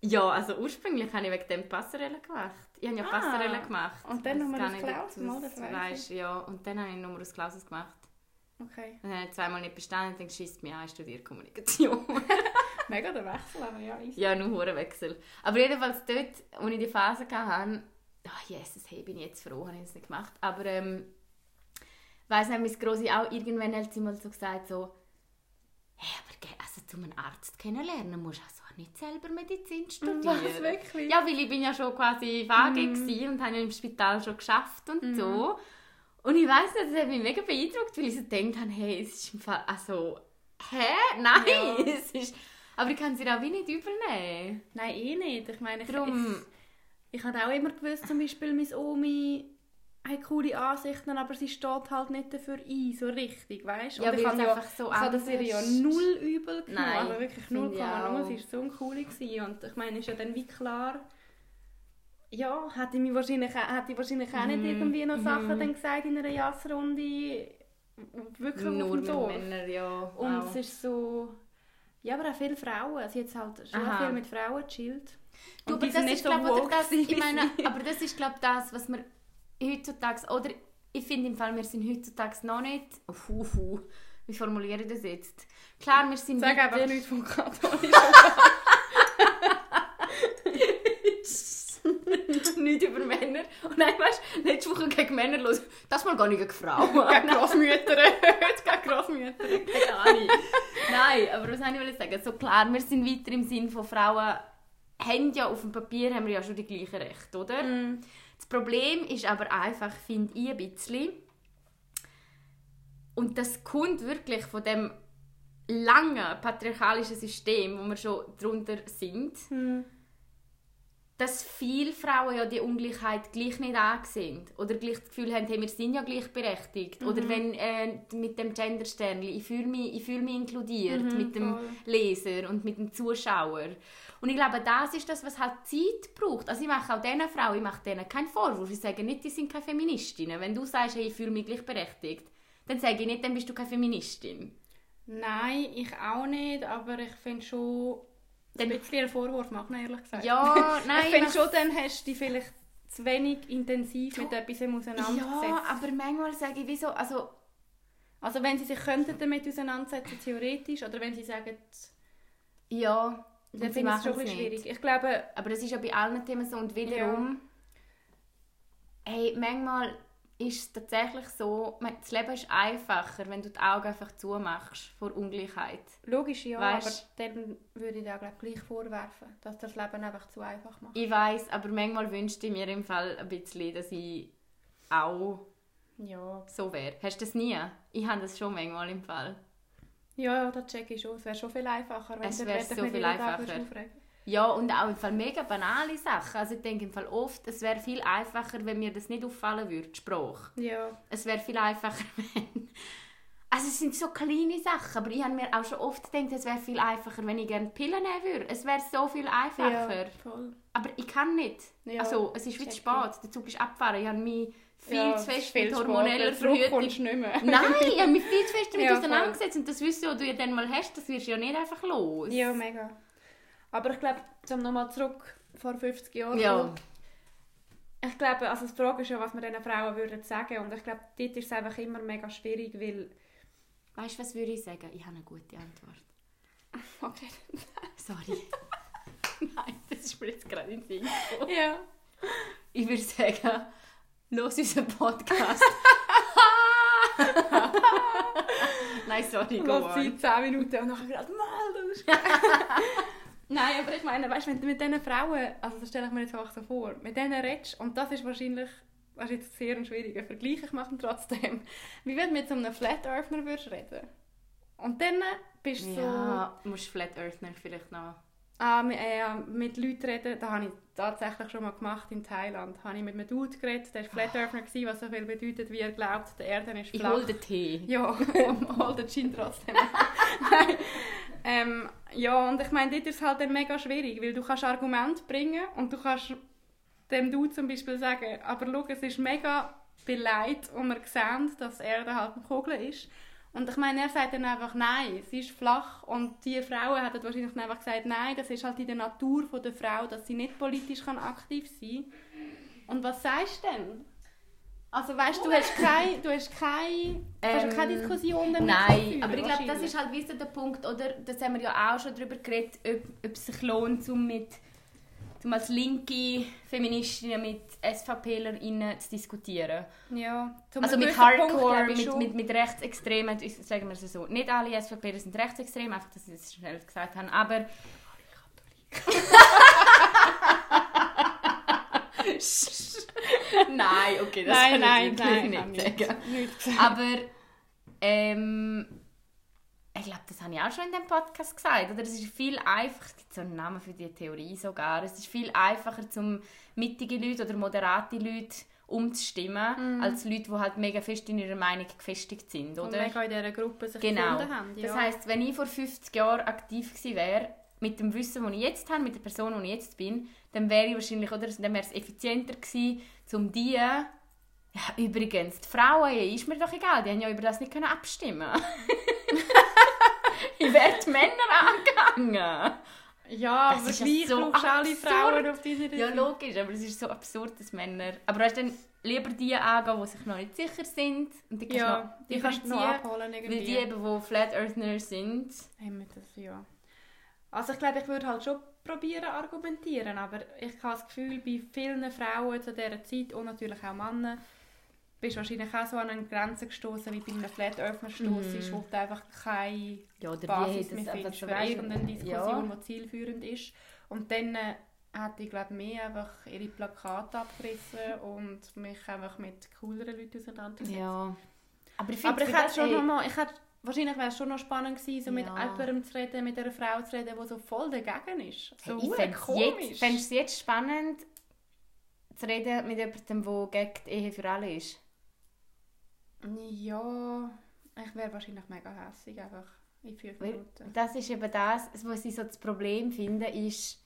[SPEAKER 1] Ja, also ursprünglich habe ich wegen dem Passerelle gemacht. Ich habe ja
[SPEAKER 2] Ah,
[SPEAKER 1] Passerelle gemacht.
[SPEAKER 2] und dann
[SPEAKER 1] Ich
[SPEAKER 2] Numerus
[SPEAKER 1] weiß gar nicht, ob
[SPEAKER 2] Clausus,
[SPEAKER 1] du
[SPEAKER 2] mal,
[SPEAKER 1] das
[SPEAKER 2] das weiss
[SPEAKER 1] weisst. Ja, und dann habe ich Numerus Clausus gemacht.
[SPEAKER 2] Okay.
[SPEAKER 1] Dann habe ich zweimal nicht bestanden und dann schießt mich an, ich studiere Kommunikation.
[SPEAKER 2] Mega der Wechsel, aber ja, easy.
[SPEAKER 1] ja, nur Hurenwechsel. Aber jedenfalls dort, als ich die Phase hatte, ach Jesus, hey, bin ich jetzt froh, habe ich das nicht gemacht. Aber ähm, ich weiss nicht, meine Grossi auch irgendwann hat sie mal so gesagt, so, hey, aber also zum einen Arzt kennenlernen musst du also auch nicht selber Medizin studieren.
[SPEAKER 2] Was, wirklich?
[SPEAKER 1] Ja, weil ich bin ja schon quasi VG mm. und habe ja im Spital schon geschafft und so. Und ich weiss nicht, das hat mich mega beeindruckt, weil ich so gedacht habe, hey, es ist im Fall, also, hä? Nein,
[SPEAKER 2] Ja.
[SPEAKER 1] es ist... Aber ich kann sie auch wie nicht übernehmen.
[SPEAKER 2] Nein, eh nicht. Ich meine, ich,
[SPEAKER 1] Drum-
[SPEAKER 2] ich, ich habe auch immer gewusst, zum Beispiel, meine Omi hat coole Ansichten, aber sie steht halt nicht dafür ein, so richtig, weißt du?
[SPEAKER 1] Ja,
[SPEAKER 2] ich habe ja,
[SPEAKER 1] einfach so
[SPEAKER 2] ich habe das ihr ja null übel genommen,
[SPEAKER 1] Nein,
[SPEAKER 2] also wirklich 0,0,
[SPEAKER 1] auch.
[SPEAKER 2] sie war so eine coole gewesen. und ich meine, ist ja dann wie klar, ja, hätte ich, mich wahrscheinlich, auch- hätte ich wahrscheinlich auch nicht
[SPEAKER 1] Mhm,
[SPEAKER 2] irgendwie noch
[SPEAKER 1] mhm.
[SPEAKER 2] Sachen dann gesagt in einer Jassrunde, wirklich auf
[SPEAKER 1] Nur
[SPEAKER 2] dem
[SPEAKER 1] mit
[SPEAKER 2] Dorf.
[SPEAKER 1] Männern, ja.
[SPEAKER 2] Und
[SPEAKER 1] auch.
[SPEAKER 2] es ist so... Ja, aber auch viele Frauen. Sie hat halt schon
[SPEAKER 1] Aha.
[SPEAKER 2] viel mit Frauen gechillt.
[SPEAKER 1] Du, aber das ist,
[SPEAKER 2] so
[SPEAKER 1] glaube
[SPEAKER 2] woke
[SPEAKER 1] das, ich meine, aber das ist, glaube das, was wir heutzutage, oder ich finde im Fall, wir sind heutzutage noch nicht, uh, uh, wie formuliere ich das jetzt? Klar, wir sind
[SPEAKER 2] Sag
[SPEAKER 1] weiter-
[SPEAKER 2] einfach nichts vom Katholischen.
[SPEAKER 1] nicht über Männer. Und dann weißt du, letzte Woche gegen Männer los. Das mal gar nicht gegen Frauen.
[SPEAKER 2] Gegen Grossmütter. Heute gegen Grossmütter.
[SPEAKER 1] Keine Ahnung. Nein, aber was wollte ich sagen? So klar, wir sind weiter im Sinn von Frauen haben ja auf dem Papier haben wir ja schon die gleichen Rechte, oder?
[SPEAKER 2] Mm.
[SPEAKER 1] Das Problem ist aber einfach, finde ich ein bisschen, und das kommt wirklich von dem langen patriarchalischen System, wo wir schon drunter sind,
[SPEAKER 2] Hm.
[SPEAKER 1] Dass viele Frauen ja die Ungleichheit gleich nicht ansehen oder gleich das Gefühl haben, hey, wir sind ja gleichberechtigt.
[SPEAKER 2] Mhm.
[SPEAKER 1] Oder wenn äh, mit dem Gendersternli, ich fühle mich, ich fühle mich inkludiert
[SPEAKER 2] Mhm,
[SPEAKER 1] mit dem
[SPEAKER 2] voll.
[SPEAKER 1] Leser und mit dem Zuschauer. Und ich glaube, das ist das, was halt Zeit braucht. Also ich mache auch diesen Frauen, ich mache denen keinen Vorwurf. Ich sage nicht, die sind keine Feministinnen. Wenn du sagst, hey, ich fühle mich gleichberechtigt, dann sage ich nicht, dann bist du keine Feministin.
[SPEAKER 2] Nein, ich auch nicht, aber ich finde schon,
[SPEAKER 1] Dann-
[SPEAKER 2] bisschen einen Vorwurf machen, ehrlich gesagt.
[SPEAKER 1] Ja, nein,
[SPEAKER 2] ich finde schon, dann hast du dich vielleicht zu wenig intensiv mit etwas auseinandergesetzt.
[SPEAKER 1] Ja, aber manchmal sage ich, wieso, also
[SPEAKER 2] Also wenn sie sich könnten damit auseinandersetzen, theoretisch, oder wenn sie sagen,
[SPEAKER 1] ja,
[SPEAKER 2] dann finde ich es schon ein bisschen schwierig. Ich glaube,
[SPEAKER 1] Aber das ist ja bei allen Themen so. Und wiederum, hey, manchmal ist es tatsächlich so, das Leben ist einfacher, wenn du die Augen einfach zumachst vor Ungleichheit.
[SPEAKER 2] logisch ja,
[SPEAKER 1] Weisst-
[SPEAKER 2] aber dann würde ich dir glaub, gleich vorwerfen, dass das Leben einfach zu einfach macht.
[SPEAKER 1] Ich weiß, aber manchmal wünschte ich mir im Fall ein bisschen, dass ich auch
[SPEAKER 2] Ja,
[SPEAKER 1] so wäre. Hast du das nie? Ich habe das schon manchmal im Fall.
[SPEAKER 2] ja, ja das check ich schon. Es wäre schon viel einfacher, wenn
[SPEAKER 1] Es
[SPEAKER 2] du
[SPEAKER 1] wäre so viel einfacher.
[SPEAKER 2] aufregen.
[SPEAKER 1] Ja, und auch im Fall mega banale Sachen. Also ich denke im Fall oft, es wäre viel einfacher, wenn mir das nicht auffallen würde, die Sprache.
[SPEAKER 2] Ja,
[SPEAKER 1] Es wäre viel einfacher, wenn Also es sind so kleine Sachen, aber ich habe mir auch schon oft gedacht, es wäre viel einfacher, wenn ich gerne Pillen nehmen würde. Es wäre so viel einfacher.
[SPEAKER 2] Ja, voll.
[SPEAKER 1] Aber ich kann nicht.
[SPEAKER 2] Ja,
[SPEAKER 1] also es ist wie zu
[SPEAKER 2] check
[SPEAKER 1] spät, der Zug ist abgefahren. Ich habe mich viel
[SPEAKER 2] Ja,
[SPEAKER 1] zu fest
[SPEAKER 2] viel
[SPEAKER 1] mit hormoneller Verhütung...
[SPEAKER 2] kommst du nicht mehr.
[SPEAKER 1] Nein, ich habe mich viel zu fest damit
[SPEAKER 2] Ja,
[SPEAKER 1] auseinandergesetzt. Und das Wissen, das du ja dann mal hast, das wirst du ja nicht einfach los.
[SPEAKER 2] Ja, mega. Aber ich glaube, um nochmal zurück vor 50 Jahren.
[SPEAKER 1] Ja.
[SPEAKER 2] Ich glaube, also die Frage ist ja, was wir diesen Frauen würden sagen. Und ich glaube, dort ist es einfach immer mega schwierig, weil...
[SPEAKER 1] Weißt du, was würde ich sagen? Ich habe eine gute Antwort.
[SPEAKER 2] Okay.
[SPEAKER 1] Sorry. Nein, das ist mir jetzt gerade in den Sinn gekommen.
[SPEAKER 2] Ja.
[SPEAKER 1] Ich würde sagen, los unseren Podcast. Nein, sorry, go
[SPEAKER 2] Lass
[SPEAKER 1] on.
[SPEAKER 2] sie 10 Minuten und nachher gerade mal, das ist Nein, aber ich meine, weißt du, wenn du mit diesen Frauen, also das stelle ich mir jetzt einfach so vor, mit denen redest, und das ist wahrscheinlich, das ist jetzt sehr ein schwieriger Vergleich, ich mache ihn trotzdem, wie wenn du mit so einem Flat Earthner würdest reden Und dann bist du so...
[SPEAKER 1] Ja, musst Flat Earthner vielleicht noch...
[SPEAKER 2] Ah, mit, äh, mit Leuten reden, das habe ich tatsächlich schon mal gemacht in Thailand. Habe ich mit einem Dude geredet, der war Flat Earthner, gewesen, was so viel bedeutet, wie er glaubt, die Erde ist
[SPEAKER 1] Ich
[SPEAKER 2] flach.
[SPEAKER 1] hole den Tee.
[SPEAKER 2] Ja, hol den Gin trotzdem. Nein. Ähm, ja, und ich meine, dort ist es halt dann mega schwierig, weil du kannst Argumente bringen und du kannst dem Dude zum Beispiel sagen, aber schau, es ist mega beleidigt und wir sehen, dass die Erde halt eine Kugel ist. Und ich meine, er sagt dann einfach, nein, sie ist flach. Und die Frauen hätten wahrscheinlich dann einfach gesagt, nein, das ist halt in der Natur der Frau, dass sie nicht politisch aktiv sein kann. Und was sagst du denn? Also weißt du, du hast keine, du hast keine,
[SPEAKER 1] Ähm,
[SPEAKER 2] keine Diskussion damit
[SPEAKER 1] Nein,
[SPEAKER 2] führen,
[SPEAKER 1] aber ich glaube, das ist halt wie so der Punkt, oder? Das haben wir ja auch schon darüber geredet, ob, ob es sich lohnt, um mit um als linke Feministinnen mit SVPlerInnen zu diskutieren.
[SPEAKER 2] Ja,
[SPEAKER 1] Also mit
[SPEAKER 2] Punkt,
[SPEAKER 1] Hardcore,
[SPEAKER 2] ich,
[SPEAKER 1] mit, mit, mit Rechtsextremen, sagen wir es so. Nicht alle SVPler sind rechtsextrem, einfach, dass ich das schnell gesagt habe, aber... nein, okay, das
[SPEAKER 2] Nein,
[SPEAKER 1] kann
[SPEAKER 2] nein,
[SPEAKER 1] ich
[SPEAKER 2] nein, nein,
[SPEAKER 1] nicht sagen.
[SPEAKER 2] Nicht.
[SPEAKER 1] Aber ähm, ich glaube, das habe ich auch schon in dem Podcast gesagt. Oder es ist viel einfacher, es gibt so einen Namen für die Theorie sogar. Es ist viel einfacher, zum mittige Leute oder moderate Leute umzustimmen, als Leute, die halt mega fest in ihrer Meinung gefestigt sind,
[SPEAKER 2] Und
[SPEAKER 1] oder?
[SPEAKER 2] mega in dieser Gruppe sich
[SPEAKER 1] Genau.
[SPEAKER 2] gefunden haben. Ja.
[SPEAKER 1] Das heisst, wenn ich vor 50 Jahren aktiv gewesen wäre, mit dem Wissen, das ich jetzt habe, mit der Person, die ich jetzt bin, dann wäre ich wahrscheinlich, oder, dann wäre es effizienter gewesen, um die... Ja, übrigens, die Frauen, ist mir doch egal, die haben ja über das nicht können abstimmen Ich wäre die Männer angegangen.
[SPEAKER 2] ja,
[SPEAKER 1] Das
[SPEAKER 2] aber
[SPEAKER 1] ist ja
[SPEAKER 2] gleich
[SPEAKER 1] so
[SPEAKER 2] brauchst alle. Frauen auf
[SPEAKER 1] Ja,
[SPEAKER 2] Seite.
[SPEAKER 1] logisch, aber es ist so absurd, dass Männer... Aber weißt du, dann lieber die angehen, die sich noch nicht sicher sind. Und die kannst
[SPEAKER 2] Ja,
[SPEAKER 1] noch
[SPEAKER 2] die kannst du noch abholen irgendwie.
[SPEAKER 1] Weil die eben, die Flat Earthner sind...
[SPEAKER 2] Haben wir das, ja. Also ich glaube, ich würde halt schon probieren argumentieren, aber ich habe das Gefühl, bei vielen Frauen zu dieser Zeit und natürlich auch Männern, bist du wahrscheinlich auch so an eine Grenze gestoßen wie bei einem Flat Earthner Stoß ist, wo du einfach keine
[SPEAKER 1] Ja,
[SPEAKER 2] Basis mehr findest für irgendeine Diskussion,
[SPEAKER 1] Ja.
[SPEAKER 2] die zielführend ist. Und dann äh, hat ich glaube mehr einfach ihre Plakate abgerissen und mich einfach mit cooleren Leuten auseinandergesetzt.
[SPEAKER 1] Ja. Aber ich
[SPEAKER 2] Aber
[SPEAKER 1] finde,
[SPEAKER 2] ich hätte schon
[SPEAKER 1] ey,
[SPEAKER 2] noch mal, ich hätte, wahrscheinlich wäre es schon noch spannend gewesen, so mit
[SPEAKER 1] Ja.
[SPEAKER 2] jemandem zu reden, mit einer Frau zu reden, die so voll dagegen ist. So
[SPEAKER 1] ich
[SPEAKER 2] hure
[SPEAKER 1] fände es
[SPEAKER 2] komisch.
[SPEAKER 1] jetzt, fänd's jetzt spannend, zu reden mit jemandem, der gegen die Ehe für alle ist.
[SPEAKER 2] Ja, ich wäre wahrscheinlich mega hässig einfach in fünf Minuten.
[SPEAKER 1] Das ist eben das, was ich so das Problem finde, ist,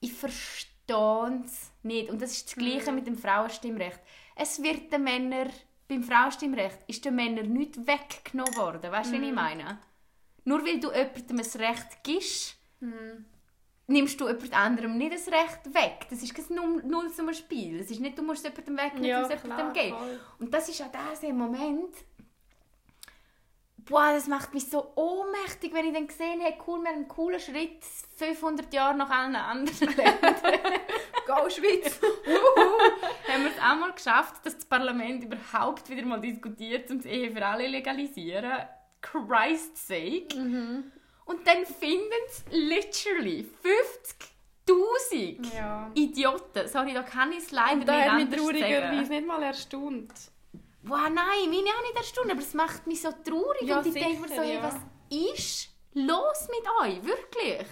[SPEAKER 1] ich verstehe es nicht. Und das ist das Gleiche
[SPEAKER 2] Mhm.
[SPEAKER 1] mit dem Frauenstimmrecht. Es wird den Männern, beim Frauenstimmrecht, ist den Männern nicht weggenommen worden. Weißt du,
[SPEAKER 2] Mhm.
[SPEAKER 1] wie ich meine? Nur weil du jemandem ein Recht gibst,
[SPEAKER 2] Hm.
[SPEAKER 1] nimmst du jemand anderem nicht das Recht weg. Das ist kein Null- Nullsummenspiel. Es ist nicht, du musst jemandem wegnehmen,
[SPEAKER 2] Ja,
[SPEAKER 1] du musst jemandem geben. Und das ist auch im Moment. Boah, das macht mich so ohnmächtig, wenn ich dann gesehen habe, cool, wir haben einen coolen Schritt 500 Jahre nach allen anderen Ländern.
[SPEAKER 2] Go Schweiz!
[SPEAKER 1] haben wir es auch mal geschafft, dass das Parlament überhaupt wieder mal diskutiert, um das Ehe für alle legalisieren. Christ's sake.
[SPEAKER 2] Mhm.
[SPEAKER 1] Und dann finden es literally 50'000
[SPEAKER 2] Ja.
[SPEAKER 1] Idioten. Sorry, da kann ich es leider
[SPEAKER 2] Und da
[SPEAKER 1] nicht
[SPEAKER 2] hat mich
[SPEAKER 1] anders
[SPEAKER 2] traurigerweise
[SPEAKER 1] sagen.
[SPEAKER 2] nicht mal erstaunt.
[SPEAKER 1] Wow, nein, meine auch nicht erstaunt, aber es macht mich so traurig
[SPEAKER 2] Ja,
[SPEAKER 1] und ich denke mir so, hey,
[SPEAKER 2] ja.
[SPEAKER 1] was ist los mit euch? Wirklich?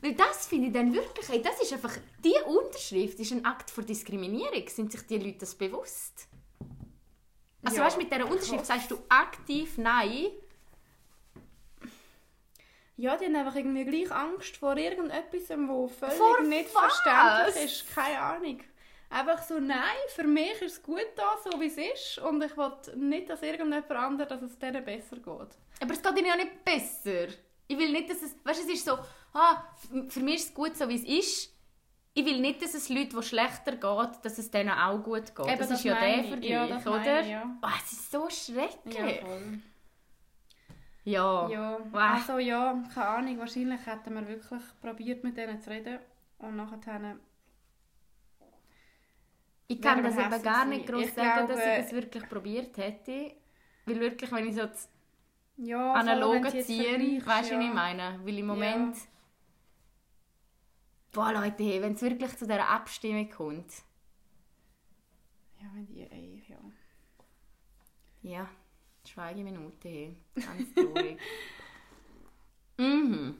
[SPEAKER 1] Weil das finde ich dann wirklich, hey, das ist einfach, die Unterschrift ist ein Akt von Diskriminierung. Sind sich die Leute das bewusst? Also
[SPEAKER 2] Ja,
[SPEAKER 1] weißt du, mit dieser Unterschrift sagst du aktiv Nein.
[SPEAKER 2] Ja, die haben einfach irgendwie gleich Angst vor irgendetwas, wo völlig
[SPEAKER 1] Vor
[SPEAKER 2] nicht
[SPEAKER 1] was?
[SPEAKER 2] verständlich ist. Keine Ahnung. Einfach so, nein, für mich ist es gut da, so wie es ist. Und ich will nicht, dass irgendjemand anderes, dass es denen besser geht.
[SPEAKER 1] Aber es geht ihnen ja nicht besser. Ich will nicht, dass es... Weißt du, es ist so... Ah, für mich ist es gut, so wie es ist. Ich will nicht, dass es Leuten, die schlechter geht, dass es denen auch gut geht.
[SPEAKER 2] Eben,
[SPEAKER 1] das,
[SPEAKER 2] das
[SPEAKER 1] ist ja der
[SPEAKER 2] ich.
[SPEAKER 1] Vergleich,
[SPEAKER 2] Ja, das
[SPEAKER 1] oder?
[SPEAKER 2] ich, ja.
[SPEAKER 1] Oh, es ist so schrecklich.
[SPEAKER 2] Ja, voll.
[SPEAKER 1] Ja.
[SPEAKER 2] Ja, also ja, keine Ahnung. Wahrscheinlich hätten wir wirklich probiert, mit denen zu reden. Und nachher
[SPEAKER 1] Ich kann das
[SPEAKER 2] aber
[SPEAKER 1] gar nicht groß sagen, dass
[SPEAKER 2] glaube-
[SPEAKER 1] ich das wirklich probiert hätte. Weil wirklich, wenn ich so das
[SPEAKER 2] ja,
[SPEAKER 1] Analoge ziehe, weißt du,
[SPEAKER 2] ja.
[SPEAKER 1] was ich meine? Weil im Moment... Boah, Leute, hey, wenn es wirklich zu dieser Abstimmung kommt...
[SPEAKER 2] Ja, wenn die, ey, ja.
[SPEAKER 1] Ja, Schweigeminute, hey. Ganz traurig. mhm.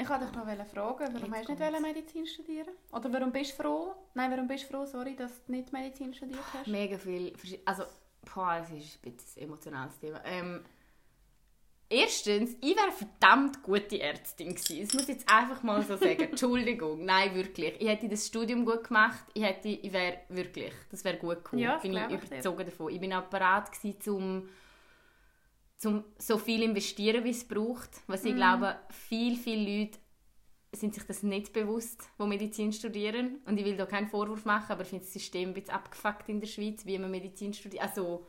[SPEAKER 2] Ich wollte dich noch fragen, warum
[SPEAKER 1] Jetzt
[SPEAKER 2] hast du nicht
[SPEAKER 1] kommt's.
[SPEAKER 2] Medizin studieren? Oder warum bist du froh? Nein, warum bist du froh, sorry, dass du nicht Medizin studiert hast?
[SPEAKER 1] Mega viel... verschi- Also, boah, es ist ein bisschen ein emotionales Thema. Ähm, erstens, ich wäre verdammt gute Ärztin gewesen. Das muss ich jetzt einfach mal so sagen. Entschuldigung, nein, wirklich. Ich hätte das Studium gut gemacht. Ich, hätte, ich wäre wirklich... Das wäre gut gekommen.
[SPEAKER 2] Ja, das
[SPEAKER 1] bin ich
[SPEAKER 2] glaub ich dir.
[SPEAKER 1] überzogen davon. Ich bin auch bereit gewesen, zum zum so viel investieren, wie es braucht. Was
[SPEAKER 2] Mhm.
[SPEAKER 1] ich glaube, viel, viele Leute sind sich das nicht bewusst, die Medizin studieren. Und ich will da keinen Vorwurf machen, aber ich finde das System ein bisschen abgefuckt in der Schweiz, wie man Medizin studiert. Also,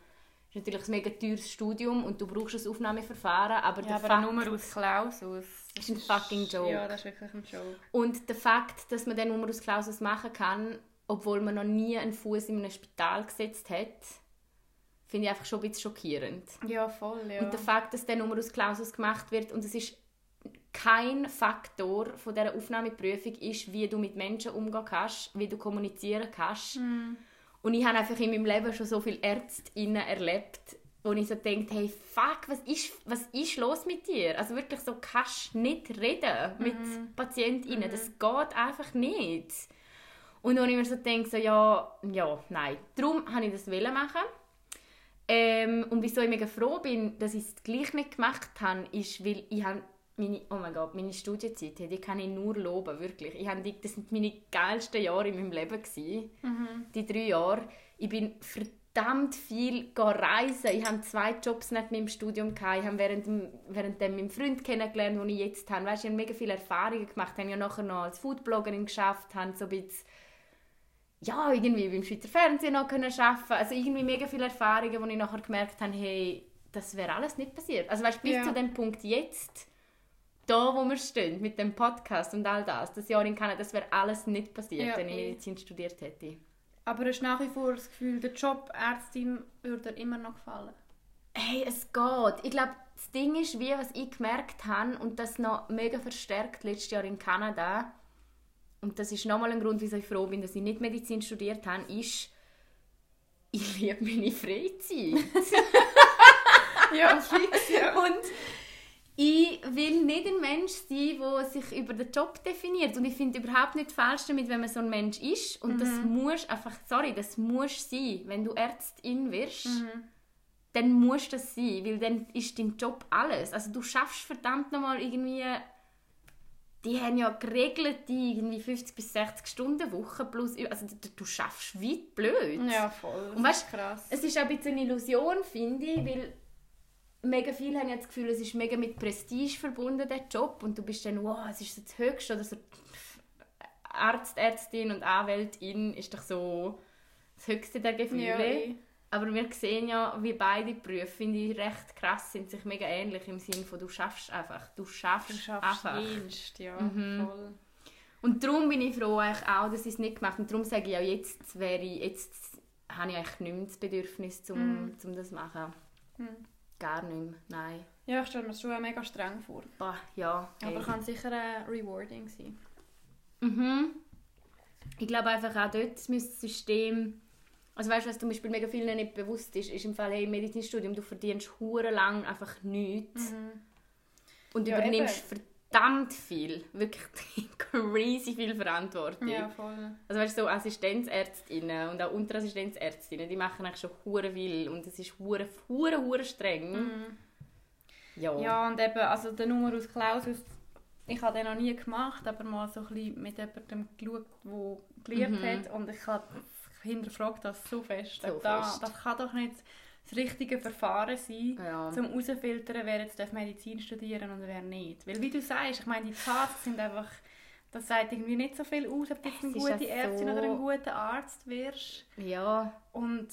[SPEAKER 1] ist natürlich ein mega teures Studium und du brauchst ein Aufnahmeverfahren, aber
[SPEAKER 2] Ja,
[SPEAKER 1] der
[SPEAKER 2] aber
[SPEAKER 1] Fakt,
[SPEAKER 2] nur aus Klausus.
[SPEAKER 1] ist ein fucking Joke.
[SPEAKER 2] Ja, das ist wirklich ein Joke.
[SPEAKER 1] Und der Fakt, dass man den Numerus Clausus machen kann, obwohl man noch nie einen Fuß in einem Spital gesetzt hat, finde ich einfach schon ein bisschen schockierend.
[SPEAKER 2] Ja, voll, ja.
[SPEAKER 1] Und der Fakt, dass der Numerus Clausus gemacht wird und es ist kein Faktor von dieser Aufnahmeprüfung ist, wie du mit Menschen umgehen kannst, wie du kommunizieren kannst. Und ich habe einfach in meinem Leben schon so viele Ärztinnen erlebt, wo ich so denke, hey, fuck, was ist, was ist los mit dir? Also wirklich so, kannst nicht reden mit Patientinnen. Das geht einfach nicht. Und wo ich mir so denke, so, ja, ja, nein. Darum habe ich das machen. Ähm, und wieso ich mega froh bin, dass ich es gleich nicht gemacht habe, ist, weil ich habe meine, oh mein Gott, meine Studienzeit, die kann ich nur loben, wirklich. Ich habe das sind meine geilsten Jahre in meinem Leben gewesen, die drei Jahre. Ich bin verdammt viel reisen. Ich habe zwei Jobs nicht mit dem Studium gehabt. Ich habe während, dem- während dem meinen Freund kennengelernt, den ich jetzt habe. Weißt, ich habe mega viele Erfahrungen gemacht. Ich habe ja nachher noch als Foodbloggerin geschafft, habe so ein bisschen ja, irgendwie beim Schweizer Fernsehen noch können arbeiten Also irgendwie mega viele Erfahrungen, wo ich nachher gemerkt habe, hey, das wäre alles nicht passiert. Also weißt, bis
[SPEAKER 2] Ja.
[SPEAKER 1] zu dem Punkt jetzt, da wo wir stehen, mit dem Podcast und all das, das Jahr in Kanada, das wäre alles nicht passiert,
[SPEAKER 2] Ja,
[SPEAKER 1] wenn ich. Medizin studiert hätte.
[SPEAKER 2] Aber hast du nach wie vor das Gefühl, der Job Ärztin würde dir immer noch gefallen?
[SPEAKER 1] Hey, es geht. Ich glaube, das Ding ist, wie was ich gemerkt habe und das noch mega verstärkt letztes Jahr in Kanada, und das ist nochmal ein Grund, wieso ich froh bin, dass ich nicht Medizin studiert habe, ist, ich liebe meine Freizeit.
[SPEAKER 2] Ja, fix, ja.
[SPEAKER 1] Und ich will nicht ein Mensch sein, der sich über den Job definiert. Und ich finde überhaupt nicht falsch damit, wenn man so ein Mensch ist. Und das muss einfach, sorry, das muss sein. Wenn du Ärztin wirst, dann muss das sein, weil dann ist dein Job alles. Also du schaffst verdammt nochmal irgendwie... Die haben ja geregelt die irgendwie 50 bis 60 Stunden Woche plus... Also du, du schaffst weit blöd.
[SPEAKER 2] Ja, voll.
[SPEAKER 1] Und weißt,
[SPEAKER 2] ist krass.
[SPEAKER 1] Es ist auch ein bisschen eine Illusion, finde ich, weil mega viele haben ja das Gefühl, es ist mega mit Prestige verbunden, der Job. Und du bist dann, wow, es ist das Höchste. Oder so Arzt, Ärztin und Anwältin ist doch so das Höchste der Gefühle.
[SPEAKER 2] Ja.
[SPEAKER 1] Aber wir sehen ja, wie beide Berufe, finde ich, recht krass sind, sich mega ähnlich im Sinne von, du schaffst einfach. Du schaffst,
[SPEAKER 2] Du schaffst
[SPEAKER 1] einfach.
[SPEAKER 2] Dienst, ja,
[SPEAKER 1] Mhm.
[SPEAKER 2] voll.
[SPEAKER 1] Und darum bin ich froh eigentlich auch, dass ich es nicht gemacht habe. Und darum sage ich auch, jetzt, wäre ich, jetzt habe ich eigentlich nicht mehr das Bedürfnis, um, um das zu machen.
[SPEAKER 2] Mhm.
[SPEAKER 1] Gar nicht mehr, nein.
[SPEAKER 2] Ja, ich stelle mir das schon mega streng vor.
[SPEAKER 1] Boah, ja.
[SPEAKER 2] Aber
[SPEAKER 1] hey.
[SPEAKER 2] kann sicher äh, rewarding sein.
[SPEAKER 1] Mhm. Ich glaube einfach auch dort müsste das System... Also weißt du, was zum Beispiel mega vielen nicht bewusst ist, ist im Fall, hey, Medizinstudium, du verdienst hure lang einfach nichts. Und
[SPEAKER 2] Ja,
[SPEAKER 1] übernimmst
[SPEAKER 2] eben.
[SPEAKER 1] verdammt viel, wirklich crazy viel Verantwortung.
[SPEAKER 2] Ja, voll.
[SPEAKER 1] Also weißt du, so Assistenzärztinnen und auch Unterassistenzärztinnen, die machen eigentlich schon hure viel und es ist hure hure hure streng.
[SPEAKER 2] Mhm.
[SPEAKER 1] Ja.
[SPEAKER 2] Ja, und eben, also der Numerus Clausus, ich habe den noch nie gemacht, aber mal so ein bisschen mit jemandem geschaut, der gelernt
[SPEAKER 1] Mhm.
[SPEAKER 2] hat und ich habe hinterfragt das so fest.
[SPEAKER 1] So
[SPEAKER 2] da,
[SPEAKER 1] fest.
[SPEAKER 2] Das kann doch nicht das richtige Verfahren sein,
[SPEAKER 1] Ja.
[SPEAKER 2] um herauszufiltern, wer jetzt darf Medizin studieren und wer nicht. Weil wie du sagst, ich meine, die Tasks sind einfach, das sagt irgendwie nicht so viel aus, ob du jetzt eine gute Ärztin
[SPEAKER 1] so-
[SPEAKER 2] oder ein guter Arzt wirst.
[SPEAKER 1] ja.
[SPEAKER 2] Und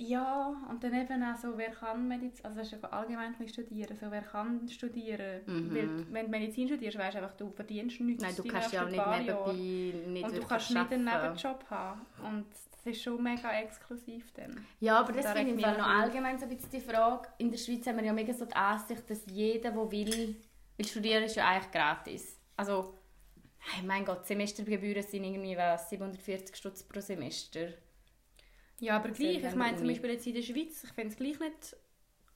[SPEAKER 2] ja, und dann eben auch so, wer kann Medizin, also das ist ja allgemein studieren, so wer kann studieren.
[SPEAKER 1] Mhm.
[SPEAKER 2] Weil wenn du Medizin studierst, weißt du einfach, du verdienst nichts
[SPEAKER 1] Nein, du kannst ja auch nicht nebenbei nicht
[SPEAKER 2] Und du kannst nicht einen. Nebenjob haben. Und das ist schon mega exklusiv dann.
[SPEAKER 1] Ja, aber das
[SPEAKER 2] da
[SPEAKER 1] finde ich noch allgemein so ein bisschen die Frage. In der Schweiz haben wir ja mega so die Ansicht, dass jeder, der will, weil studieren ist ja eigentlich gratis. Also, hey, mein Gott, Semestergebühren sind irgendwie was, 740 Stutz pro Semester.
[SPEAKER 2] Ja, aber gleich, ich meine zum. Beispiel jetzt in der Schweiz, ich finde es gleich nicht...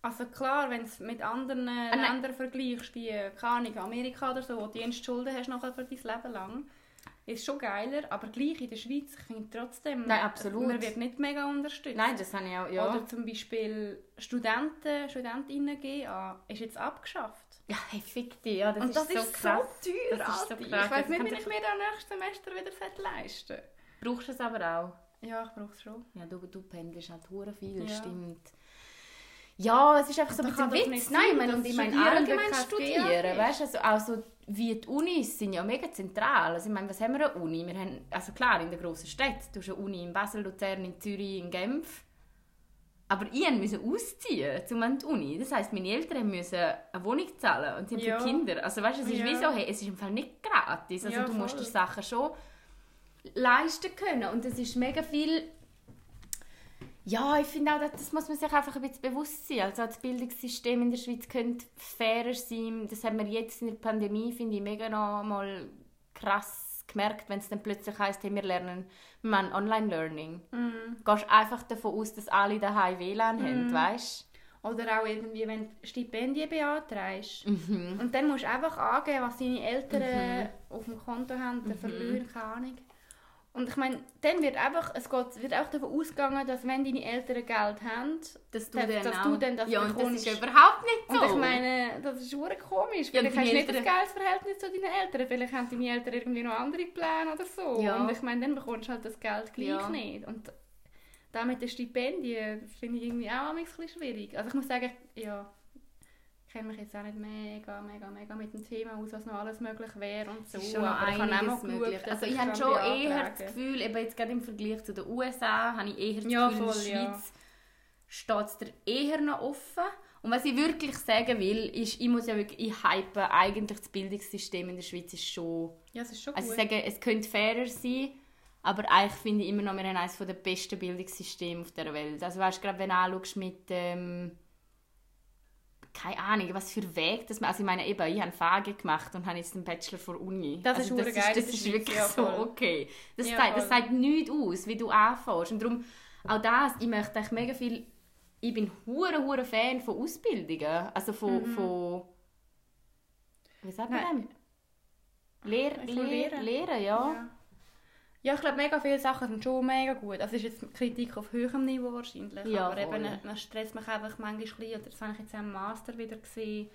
[SPEAKER 2] Also klar, wenn du es mit anderen
[SPEAKER 1] Ah.
[SPEAKER 2] Ländern vergleichst, wie, keine Ahnung, Amerika oder so, wo du die Schulden hast nachher für dein Leben lang, ist schon geiler, aber gleich in der Schweiz, ich finde trotzdem,
[SPEAKER 1] Nein, absolut.
[SPEAKER 2] man wird nicht mega unterstützt.
[SPEAKER 1] Nein, das habe ich auch, ja.
[SPEAKER 2] Oder zum Beispiel Studenten, Studentinnen GA ist jetzt abgeschafft.
[SPEAKER 1] ja, hey, fick dich, ja, das
[SPEAKER 2] Und
[SPEAKER 1] ist
[SPEAKER 2] das
[SPEAKER 1] so
[SPEAKER 2] ist
[SPEAKER 1] krass.
[SPEAKER 2] so teuer,
[SPEAKER 1] Das ist so krass.
[SPEAKER 2] Ich weiß nicht, wie ich mir das nächstes Semester wieder leisten.
[SPEAKER 1] Brauchst du es aber auch?
[SPEAKER 2] Ja, ich brauche es schon.
[SPEAKER 1] Ja, du, du pendelst halt hure viel,
[SPEAKER 2] Ja.
[SPEAKER 1] stimmt. Ja, es ist einfach so ein bisschen Witz. Nein, ich meine, und ich meine allgemein studieren,
[SPEAKER 2] ist.
[SPEAKER 1] weißt du, also auch so wie die Unis sind ja mega zentral. Also ich meine, was haben wir eine Uni? Wir haben, also klar, in den grossen Städten, du hast eine Uni in Basel, Luzern, in Zürich, in Genf. Aber ich musste ausziehen zum an die Uni. Das heisst, meine Eltern müssen eine Wohnung zahlen und sie haben
[SPEAKER 2] Ja.
[SPEAKER 1] für Kinder. Also weißt du, es ist
[SPEAKER 2] Ja.
[SPEAKER 1] wie so, hey, es ist im Fall nicht gratis. Also
[SPEAKER 2] Ja,
[SPEAKER 1] du musst
[SPEAKER 2] voll.
[SPEAKER 1] dir Sachen schon leisten können. Und es ist mega viel ja, ich finde auch, das muss man sich einfach ein bisschen bewusst sein. Also das Bildungssystem in der Schweiz könnte fairer sein. Das haben wir jetzt in der Pandemie, finde ich, mega noch mal krass gemerkt, wenn es dann plötzlich heisst, hey, wir lernen, wir machen Online-Learning.
[SPEAKER 2] Mhm.
[SPEAKER 1] Du gehst einfach davon aus, dass alle daheim WLAN haben, weißt
[SPEAKER 2] Oder auch irgendwie, wenn du Stipendien beantragst.
[SPEAKER 1] Mhm.
[SPEAKER 2] Und dann musst du einfach angeben, was deine Eltern äh, auf dem Konto haben,
[SPEAKER 1] Mhm.
[SPEAKER 2] der Verlierer, keine Ahnung. Und ich meine, dann wird einfach, es geht, wird auch davon ausgegangen, dass wenn deine Eltern Geld haben,
[SPEAKER 1] Dass du
[SPEAKER 2] dass,
[SPEAKER 1] dann
[SPEAKER 2] dass du dann das
[SPEAKER 1] Ja, und das
[SPEAKER 2] bekommst.
[SPEAKER 1] ist überhaupt nicht so.
[SPEAKER 2] Und ich meine, das ist schon komisch.
[SPEAKER 1] Ja,
[SPEAKER 2] Vielleicht hast du nicht das
[SPEAKER 1] Eltern-
[SPEAKER 2] geiles Verhältnis zu deinen Eltern. Vielleicht haben deine Eltern irgendwie noch andere Pläne oder so.
[SPEAKER 1] Ja.
[SPEAKER 2] Und ich meine, dann bekommst du halt das Geld gleich
[SPEAKER 1] Ja.
[SPEAKER 2] nicht. Und da mit den Stipendien, finde ich irgendwie auch ein bisschen schwierig. Also ich muss sagen, ja, kenne mich jetzt auch nicht mega, mega, mega mit dem Thema aus, was noch alles möglich wäre und so.
[SPEAKER 1] Schon
[SPEAKER 2] aber ich habe auch mal geschaut,
[SPEAKER 1] Also ich habe schon eher das Gefühl, eben jetzt gerade im Vergleich zu den USA, habe ich eher das
[SPEAKER 2] Ja,
[SPEAKER 1] Gefühl, in
[SPEAKER 2] voll,
[SPEAKER 1] der
[SPEAKER 2] ja.
[SPEAKER 1] Schweiz steht es dir eher noch offen. Und was ich wirklich sagen will, ist, ich muss ja wirklich, ich hype eigentlich das Bildungssystem in der Schweiz ist schon...
[SPEAKER 2] Ja, es ist schon
[SPEAKER 1] Also ich
[SPEAKER 2] gut.
[SPEAKER 1] sage, es könnte fairer sein, aber eigentlich finde ich immer noch, wir haben eines der besten Bildungssysteme auf der Welt. Also weißt du, gerade wenn du anschaust mit... Ähm, keine Ahnung, was für Weg das man, also ich meine eben, ich habe Fage gemacht und habe jetzt einen Bachelor vor Uni.
[SPEAKER 2] Das
[SPEAKER 1] also
[SPEAKER 2] ist
[SPEAKER 1] das
[SPEAKER 2] geil,
[SPEAKER 1] das
[SPEAKER 2] das
[SPEAKER 1] ist
[SPEAKER 2] ist
[SPEAKER 1] wirklich
[SPEAKER 2] ja
[SPEAKER 1] so okay. Das,
[SPEAKER 2] Ja,
[SPEAKER 1] sagt, das sagt nichts aus, wie du anfängst und darum auch das, ich möchte eigentlich mega viel, ich bin hure hure Fan von Ausbildungen, also von, von wie sagt man
[SPEAKER 2] Mhm.
[SPEAKER 1] Lehr, Lehr,
[SPEAKER 2] Lehren.
[SPEAKER 1] Lehren, ja.
[SPEAKER 2] Ja. Ja, ich glaube, mega viele Sachen sind schon mega gut. Das ist jetzt Kritik auf höherem Niveau wahrscheinlich.
[SPEAKER 1] Ja,
[SPEAKER 2] aber eben,
[SPEAKER 1] voll.
[SPEAKER 2] dann- dann stresst mich einfach manchmal ein bisschen. Oder das habe ich jetzt auch im Master wieder gesehen.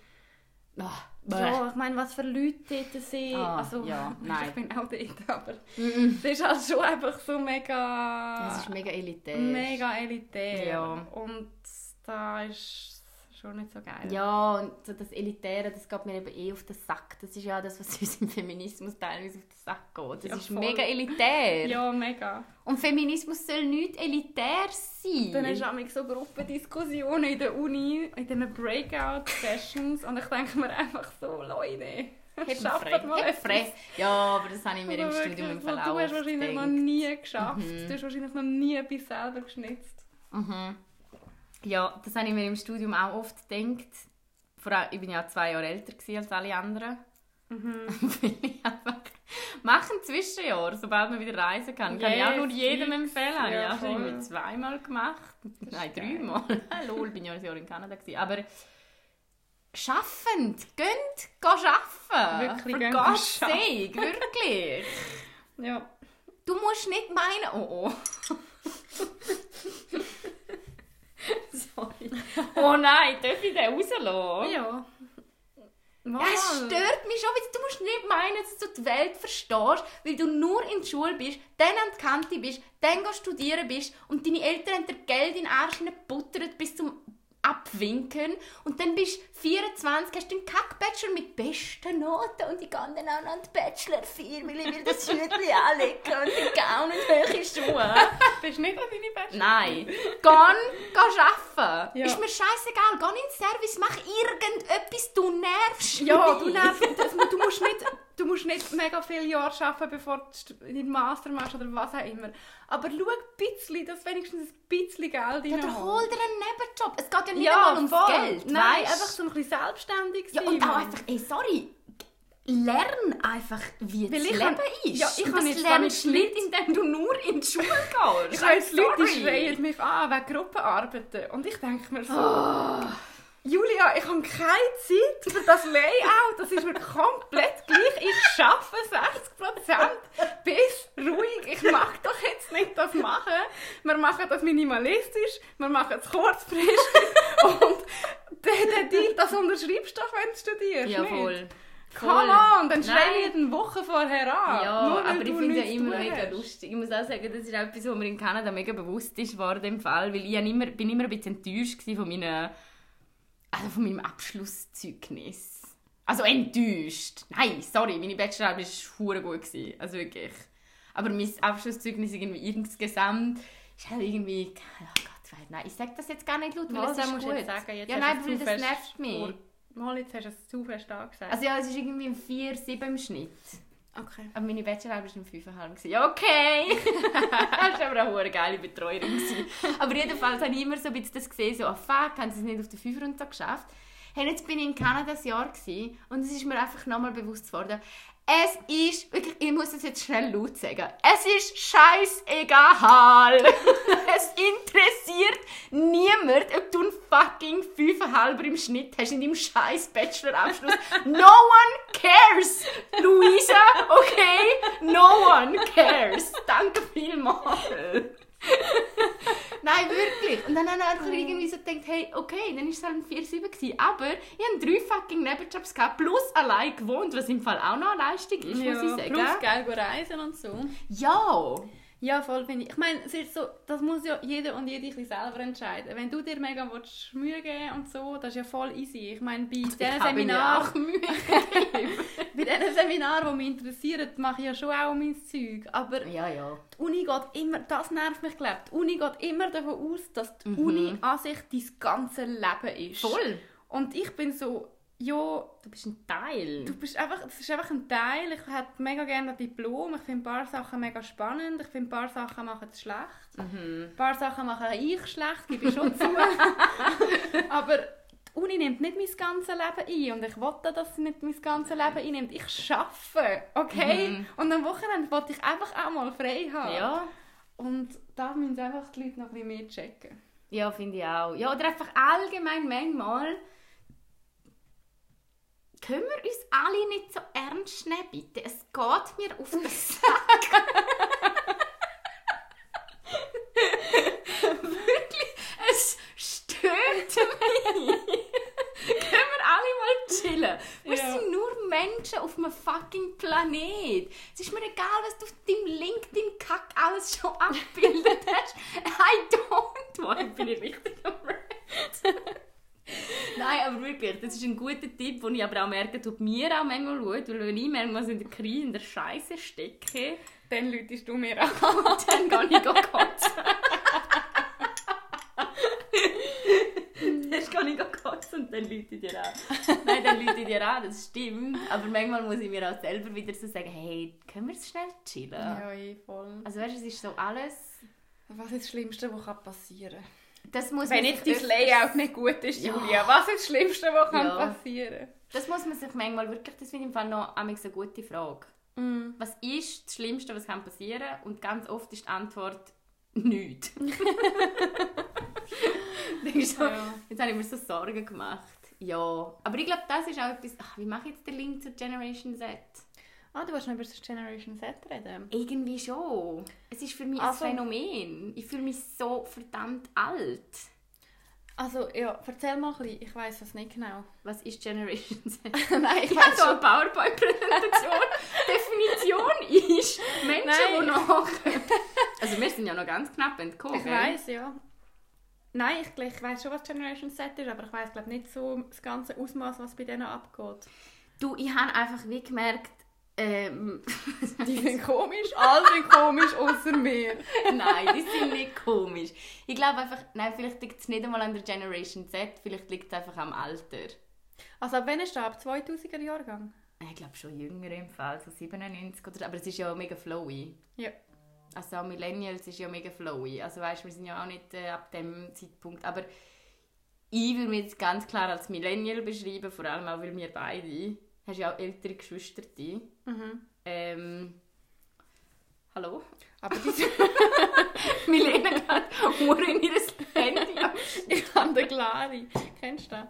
[SPEAKER 1] Ach,
[SPEAKER 2] Ja, ich meine, was für Leute dort sind.
[SPEAKER 1] Ah,
[SPEAKER 2] also,
[SPEAKER 1] ja, nein.
[SPEAKER 2] ich bin auch dort, aber es ist halt schon einfach so mega...
[SPEAKER 1] Es ist mega elitär.
[SPEAKER 2] mega elitär.
[SPEAKER 1] Ja.
[SPEAKER 2] Und da ist schon nicht so geil.
[SPEAKER 1] Ja, und so das Elitäre, das geht mir eben eh auf den Sack. Das ist ja das, was uns im Feminismus teilweise auf den Sack geht. Das
[SPEAKER 2] Ja,
[SPEAKER 1] ist
[SPEAKER 2] voll.
[SPEAKER 1] mega elitär.
[SPEAKER 2] Ja, mega.
[SPEAKER 1] Und Feminismus soll nicht elitär sein.
[SPEAKER 2] Dann hast du auch so Gruppendiskussionen in der Uni, in diesen Breakout-Sessions und ich denke mir einfach so, Leute, schafft mal etwas.
[SPEAKER 1] Ja, aber das habe ich mir im Studium im Verlauf
[SPEAKER 2] Du hast wahrscheinlich noch nie geschafft.
[SPEAKER 1] Mhm.
[SPEAKER 2] Du hast wahrscheinlich noch nie etwas selber geschnitzt.
[SPEAKER 1] Mhm. Ja, das habe ich mir im Studium auch oft gedacht. Vor allem, ich bin ja zwei Jahre älter als alle anderen.
[SPEAKER 2] Mhm.
[SPEAKER 1] Ich einfach Mach ein Zwischenjahr, sobald man wieder reisen kann. Kann ich auch nur jedem empfehlen. Habe ich
[SPEAKER 2] Ja,
[SPEAKER 1] schon
[SPEAKER 2] voll.
[SPEAKER 1] irgendwie zweimal gemacht. Nein, dreimal. Lol, bin ja ein Jahr in Kanada gewesen. Aber schaffend. Gönnt, geh arbeiten.
[SPEAKER 2] Wirklich,
[SPEAKER 1] Gottes
[SPEAKER 2] schaffen.
[SPEAKER 1] Sake, wirklich.
[SPEAKER 2] Ja.
[SPEAKER 1] Du musst nicht meinen, oh oh. Sorry. Oh nein, darf ich den rauslassen?
[SPEAKER 2] Ja.
[SPEAKER 1] Ja, es stört mich schon, weil du musst nicht meinen, dass du die Welt verstehst, weil du nur in der Schule bist, dann an die Kante bist, dann gehst studieren bist und deine Eltern haben dir Geld in den Arsch gebuttert bis zum Abwinken und dann bist du 24, hast du einen Kack-Bachelor mit besten Noten und ich gehe dann auch noch an die Bachelor-Firma, weil ich will das Hütchen anlegen und den Gaun und hohe Schuhe.
[SPEAKER 2] Bist du nicht an deine Beste?
[SPEAKER 1] Nein. Geh, geh arbeiten.
[SPEAKER 2] Ja.
[SPEAKER 1] Ist mir scheißegal. Geh in den Service, mach irgendetwas, du nervst
[SPEAKER 2] Ja, du nervst. Du musst nicht, du musst nicht mega viele Jahre arbeiten, bevor du deinen Master machst oder was auch immer. Aber schau ein bisschen, dass wenigstens ein bisschen Geld
[SPEAKER 1] Ja,
[SPEAKER 2] reinholst.
[SPEAKER 1] dann hol dir einen Nebenjob. Es geht ja nicht
[SPEAKER 2] Ja,
[SPEAKER 1] einmal ums
[SPEAKER 2] voll.
[SPEAKER 1] Geld.
[SPEAKER 2] Nein,
[SPEAKER 1] weisst?
[SPEAKER 2] einfach so ein bisschen selbstständig
[SPEAKER 1] Ja,
[SPEAKER 2] sein.
[SPEAKER 1] und auch einfach, ey, sorry. Lern einfach, wie
[SPEAKER 2] Weil
[SPEAKER 1] das
[SPEAKER 2] ich
[SPEAKER 1] Leben
[SPEAKER 2] kann-
[SPEAKER 1] ist.
[SPEAKER 2] ja, ich
[SPEAKER 1] und
[SPEAKER 2] kann
[SPEAKER 1] das
[SPEAKER 2] jetzt
[SPEAKER 1] lernst du nicht, indem du nur in die Schule gehst.
[SPEAKER 2] Ich habe jetzt Leute, die schreien mich an wegen Gruppenarbeiten. Und ich denke mir so,
[SPEAKER 1] Oh.
[SPEAKER 2] Julia, ich habe keine Zeit für das Layout. Das ist mir komplett gleich. Ich arbeite 60% bis ruhig. Ich mag doch jetzt nicht das machen. Wir machen das minimalistisch, wir machen es kurzfristig. und der, der Deal, das unterschreibst du doch, wenn du studierst.
[SPEAKER 1] Ja,
[SPEAKER 2] nicht?
[SPEAKER 1] voll.
[SPEAKER 2] Come on, dann
[SPEAKER 1] Nein.
[SPEAKER 2] schreie ich eine Woche vorher an.
[SPEAKER 1] Ja,
[SPEAKER 2] Nur
[SPEAKER 1] aber ich finde ja
[SPEAKER 2] nichts
[SPEAKER 1] immer mega
[SPEAKER 2] hast.
[SPEAKER 1] lustig. Ich muss auch sagen, das ist etwas, was mir in Kanada mega bewusst ist worden im Fall, weil ich immer, bin immer ein bisschen enttäuscht von meinen, also von meinem Abschlusszeugnis. Also enttäuscht. Nein, sorry, meine Bachelorarbeit war hure gut gewesen, also wirklich. Aber mein Abschlusszeugnis irgendwie insgesamt ist halt irgendwie, oh Gott, nein, ich sage das jetzt gar nicht laut, weil
[SPEAKER 2] Mal,
[SPEAKER 1] es
[SPEAKER 2] das
[SPEAKER 1] ist
[SPEAKER 2] musst
[SPEAKER 1] gut.
[SPEAKER 2] jetzt sagen. Jetzt
[SPEAKER 1] ja, nein, weil das nervt mich.
[SPEAKER 2] Mal, jetzt hast du es zu fest angesagt.
[SPEAKER 1] Also ja, es ist irgendwie ein 4, 7 im Schnitt.
[SPEAKER 2] Okay.
[SPEAKER 1] Aber meine Bachelorarbeit war im 5,5. gewesen. Ja, okay. das war aber auch eine geile Betreuerin. gewesen. Aber jedenfalls habe ich immer so ein bisschen das gesehen, so, oh fuck, haben sie es nicht auf den 5 runter geschafft. Hey, jetzt bin ich in Kanada ein Jahr gewesen, und es ist mir einfach nochmal bewusst geworden, es ist, wirklich, ich muss es jetzt schnell laut sagen, es ist scheißegal. es interessiert niemand, ob du einen fucking 5,5 im Schnitt hast in deinem scheiß Bachelorabschluss. No one cares, Luisa, okay? No one cares. Danke vielmals. Nein, wirklich. Und dann habe ich einfach irgendwie so gedacht, hey, okay, dann war es halt ein 4-7 gewesen. Aber ich hatte drei fucking Nebenjobs gehabt, plus allein gewohnt, was im Fall auch noch eine Leistung ist, muss ich sagen.
[SPEAKER 2] Plus geil reisen und so.
[SPEAKER 1] Ja.
[SPEAKER 2] Ja, voll finde ich. Ich meine, es ist so, das muss ja jeder und jede ein selber entscheiden. Wenn du dir mega willst, Mühe geben und so, das ist ja voll easy. Ich meine, bei diesen Seminaren, bei diesen Seminaren, die mich interessieren, mache ich ja schon auch mein Zeug. Aber
[SPEAKER 1] Ja, ja.
[SPEAKER 2] die Uni geht immer, das nervt mich, glaube. Die Uni geht immer davon aus, dass die Uni an sich dein ganze Leben ist.
[SPEAKER 1] Voll.
[SPEAKER 2] Und ich bin so, ja,
[SPEAKER 1] Du bist ein Teil.
[SPEAKER 2] Du bist einfach, das ist einfach ein Teil. Ich hätte mega gerne ein Diplom. Ich finde ein paar Sachen mega spannend. Ich finde ein paar Sachen machen es schlecht. Ein paar Sachen mache ich schlecht, gebe ich schon zu. Aber die Uni nimmt nicht mein ganzes Leben ein. Und ich wollte, dass sie nicht mein ganzes Leben einnimmt. Ich arbeite, okay? Und am Wochenende wollte ich einfach auch mal frei haben.
[SPEAKER 1] ja.
[SPEAKER 2] Und da müssen einfach die Leute noch ein bisschen mehr checken.
[SPEAKER 1] Ja, finde ich auch. Ja, oder einfach allgemein manchmal können wir uns alle nicht so ernst nehmen, bitte? Es geht mir auf den Sack. Wirklich, es stört mich. können wir alle mal chillen? Wir
[SPEAKER 2] Ja.
[SPEAKER 1] sind nur Menschen auf einem fucking Planet. Es ist mir egal, was du auf deinem LinkedIn-Kack alles schon abgebildet hast. I don't want. Bin ich richtig am? Nein, aber wirklich, das ist ein guter Tipp, den ich aber auch merke, tut mir auch manchmal gut, weil wenn ich manchmal in der Krise, in der Scheiße stecke,
[SPEAKER 2] Dann läutest du mir an.
[SPEAKER 1] dann gehe ich kotzen. Dann gehe ich kotzen und dann lüte ich dir an. Nein, dann lüte ich dir an, das stimmt. Aber manchmal muss ich mir auch selber wieder so sagen, hey, können wir es schnell chillen?
[SPEAKER 2] Ja, eh, voll.
[SPEAKER 1] Also weißt du, es ist so alles...
[SPEAKER 2] Was ist das Schlimmste, was passieren kann?
[SPEAKER 1] Das muss
[SPEAKER 2] Wenn jetzt dein Layout nicht gut ist,
[SPEAKER 1] Ja.
[SPEAKER 2] Julia, was ist das Schlimmste, was
[SPEAKER 1] Ja.
[SPEAKER 2] kann passieren
[SPEAKER 1] Das muss man sich manchmal wirklich, das finde ich im Fall noch eine gute Frage.
[SPEAKER 2] kann?
[SPEAKER 1] Was ist das Schlimmste, was kann passieren Und ganz oft ist die Antwort nichts. Denkst du,
[SPEAKER 2] Ja.
[SPEAKER 1] Jetzt habe ich mir so Sorgen gemacht. ja. Aber ich glaube, das ist auch etwas... Ach, wie mache ich jetzt den Link zur Generation Z?
[SPEAKER 2] Ah, du willst noch über das Generation Z reden?
[SPEAKER 1] Irgendwie schon. Es ist für mich
[SPEAKER 2] Also-
[SPEAKER 1] ein Phänomen. Ich fühle mich so verdammt alt.
[SPEAKER 2] Also, ja, erzähl mal ein bisschen. Ich weiss es nicht genau.
[SPEAKER 1] Was ist Generation Z?
[SPEAKER 2] Nein, ich
[SPEAKER 1] Ich habe so eine. PowerPoint-Präsentation. Definition ist Menschen,
[SPEAKER 2] Nein.
[SPEAKER 1] die noch... Also wir sind ja noch ganz knapp entkommen.
[SPEAKER 2] Ich weiss, ja. Nein, ich, ich weiss schon, was Generation Z ist, aber ich glaube nicht so das ganze Ausmaß, was bei denen abgeht.
[SPEAKER 1] Du, ich habe einfach wie gemerkt... Ähm,
[SPEAKER 2] Die sind komisch, alle sind komisch, außer mir.
[SPEAKER 1] nein, die sind nicht komisch. Ich glaube einfach... Nein, vielleicht liegt es nicht einmal an der Generation Z. Vielleicht liegt es einfach am Alter.
[SPEAKER 2] Also ab wann ist? Ab 2000er Jahrgang?
[SPEAKER 1] Ich glaube schon jünger im Fall, so 97 oder. Aber es ist ja mega flowy.
[SPEAKER 2] Ja.
[SPEAKER 1] Also auch Millennials ist ja mega flowy. Also weißt, wir sind ja auch nicht äh, ab dem Zeitpunkt. Aber ich würde mich jetzt ganz klar als Millennial beschreiben, vor allem auch, weil wir beide, hast ja auch ältere Geschwister,
[SPEAKER 2] Mhm.
[SPEAKER 1] ähm, hallo?
[SPEAKER 2] Aber die sind...
[SPEAKER 1] Milena hat nur in ihr Handy
[SPEAKER 2] ich habe den Glari. Kennst du das?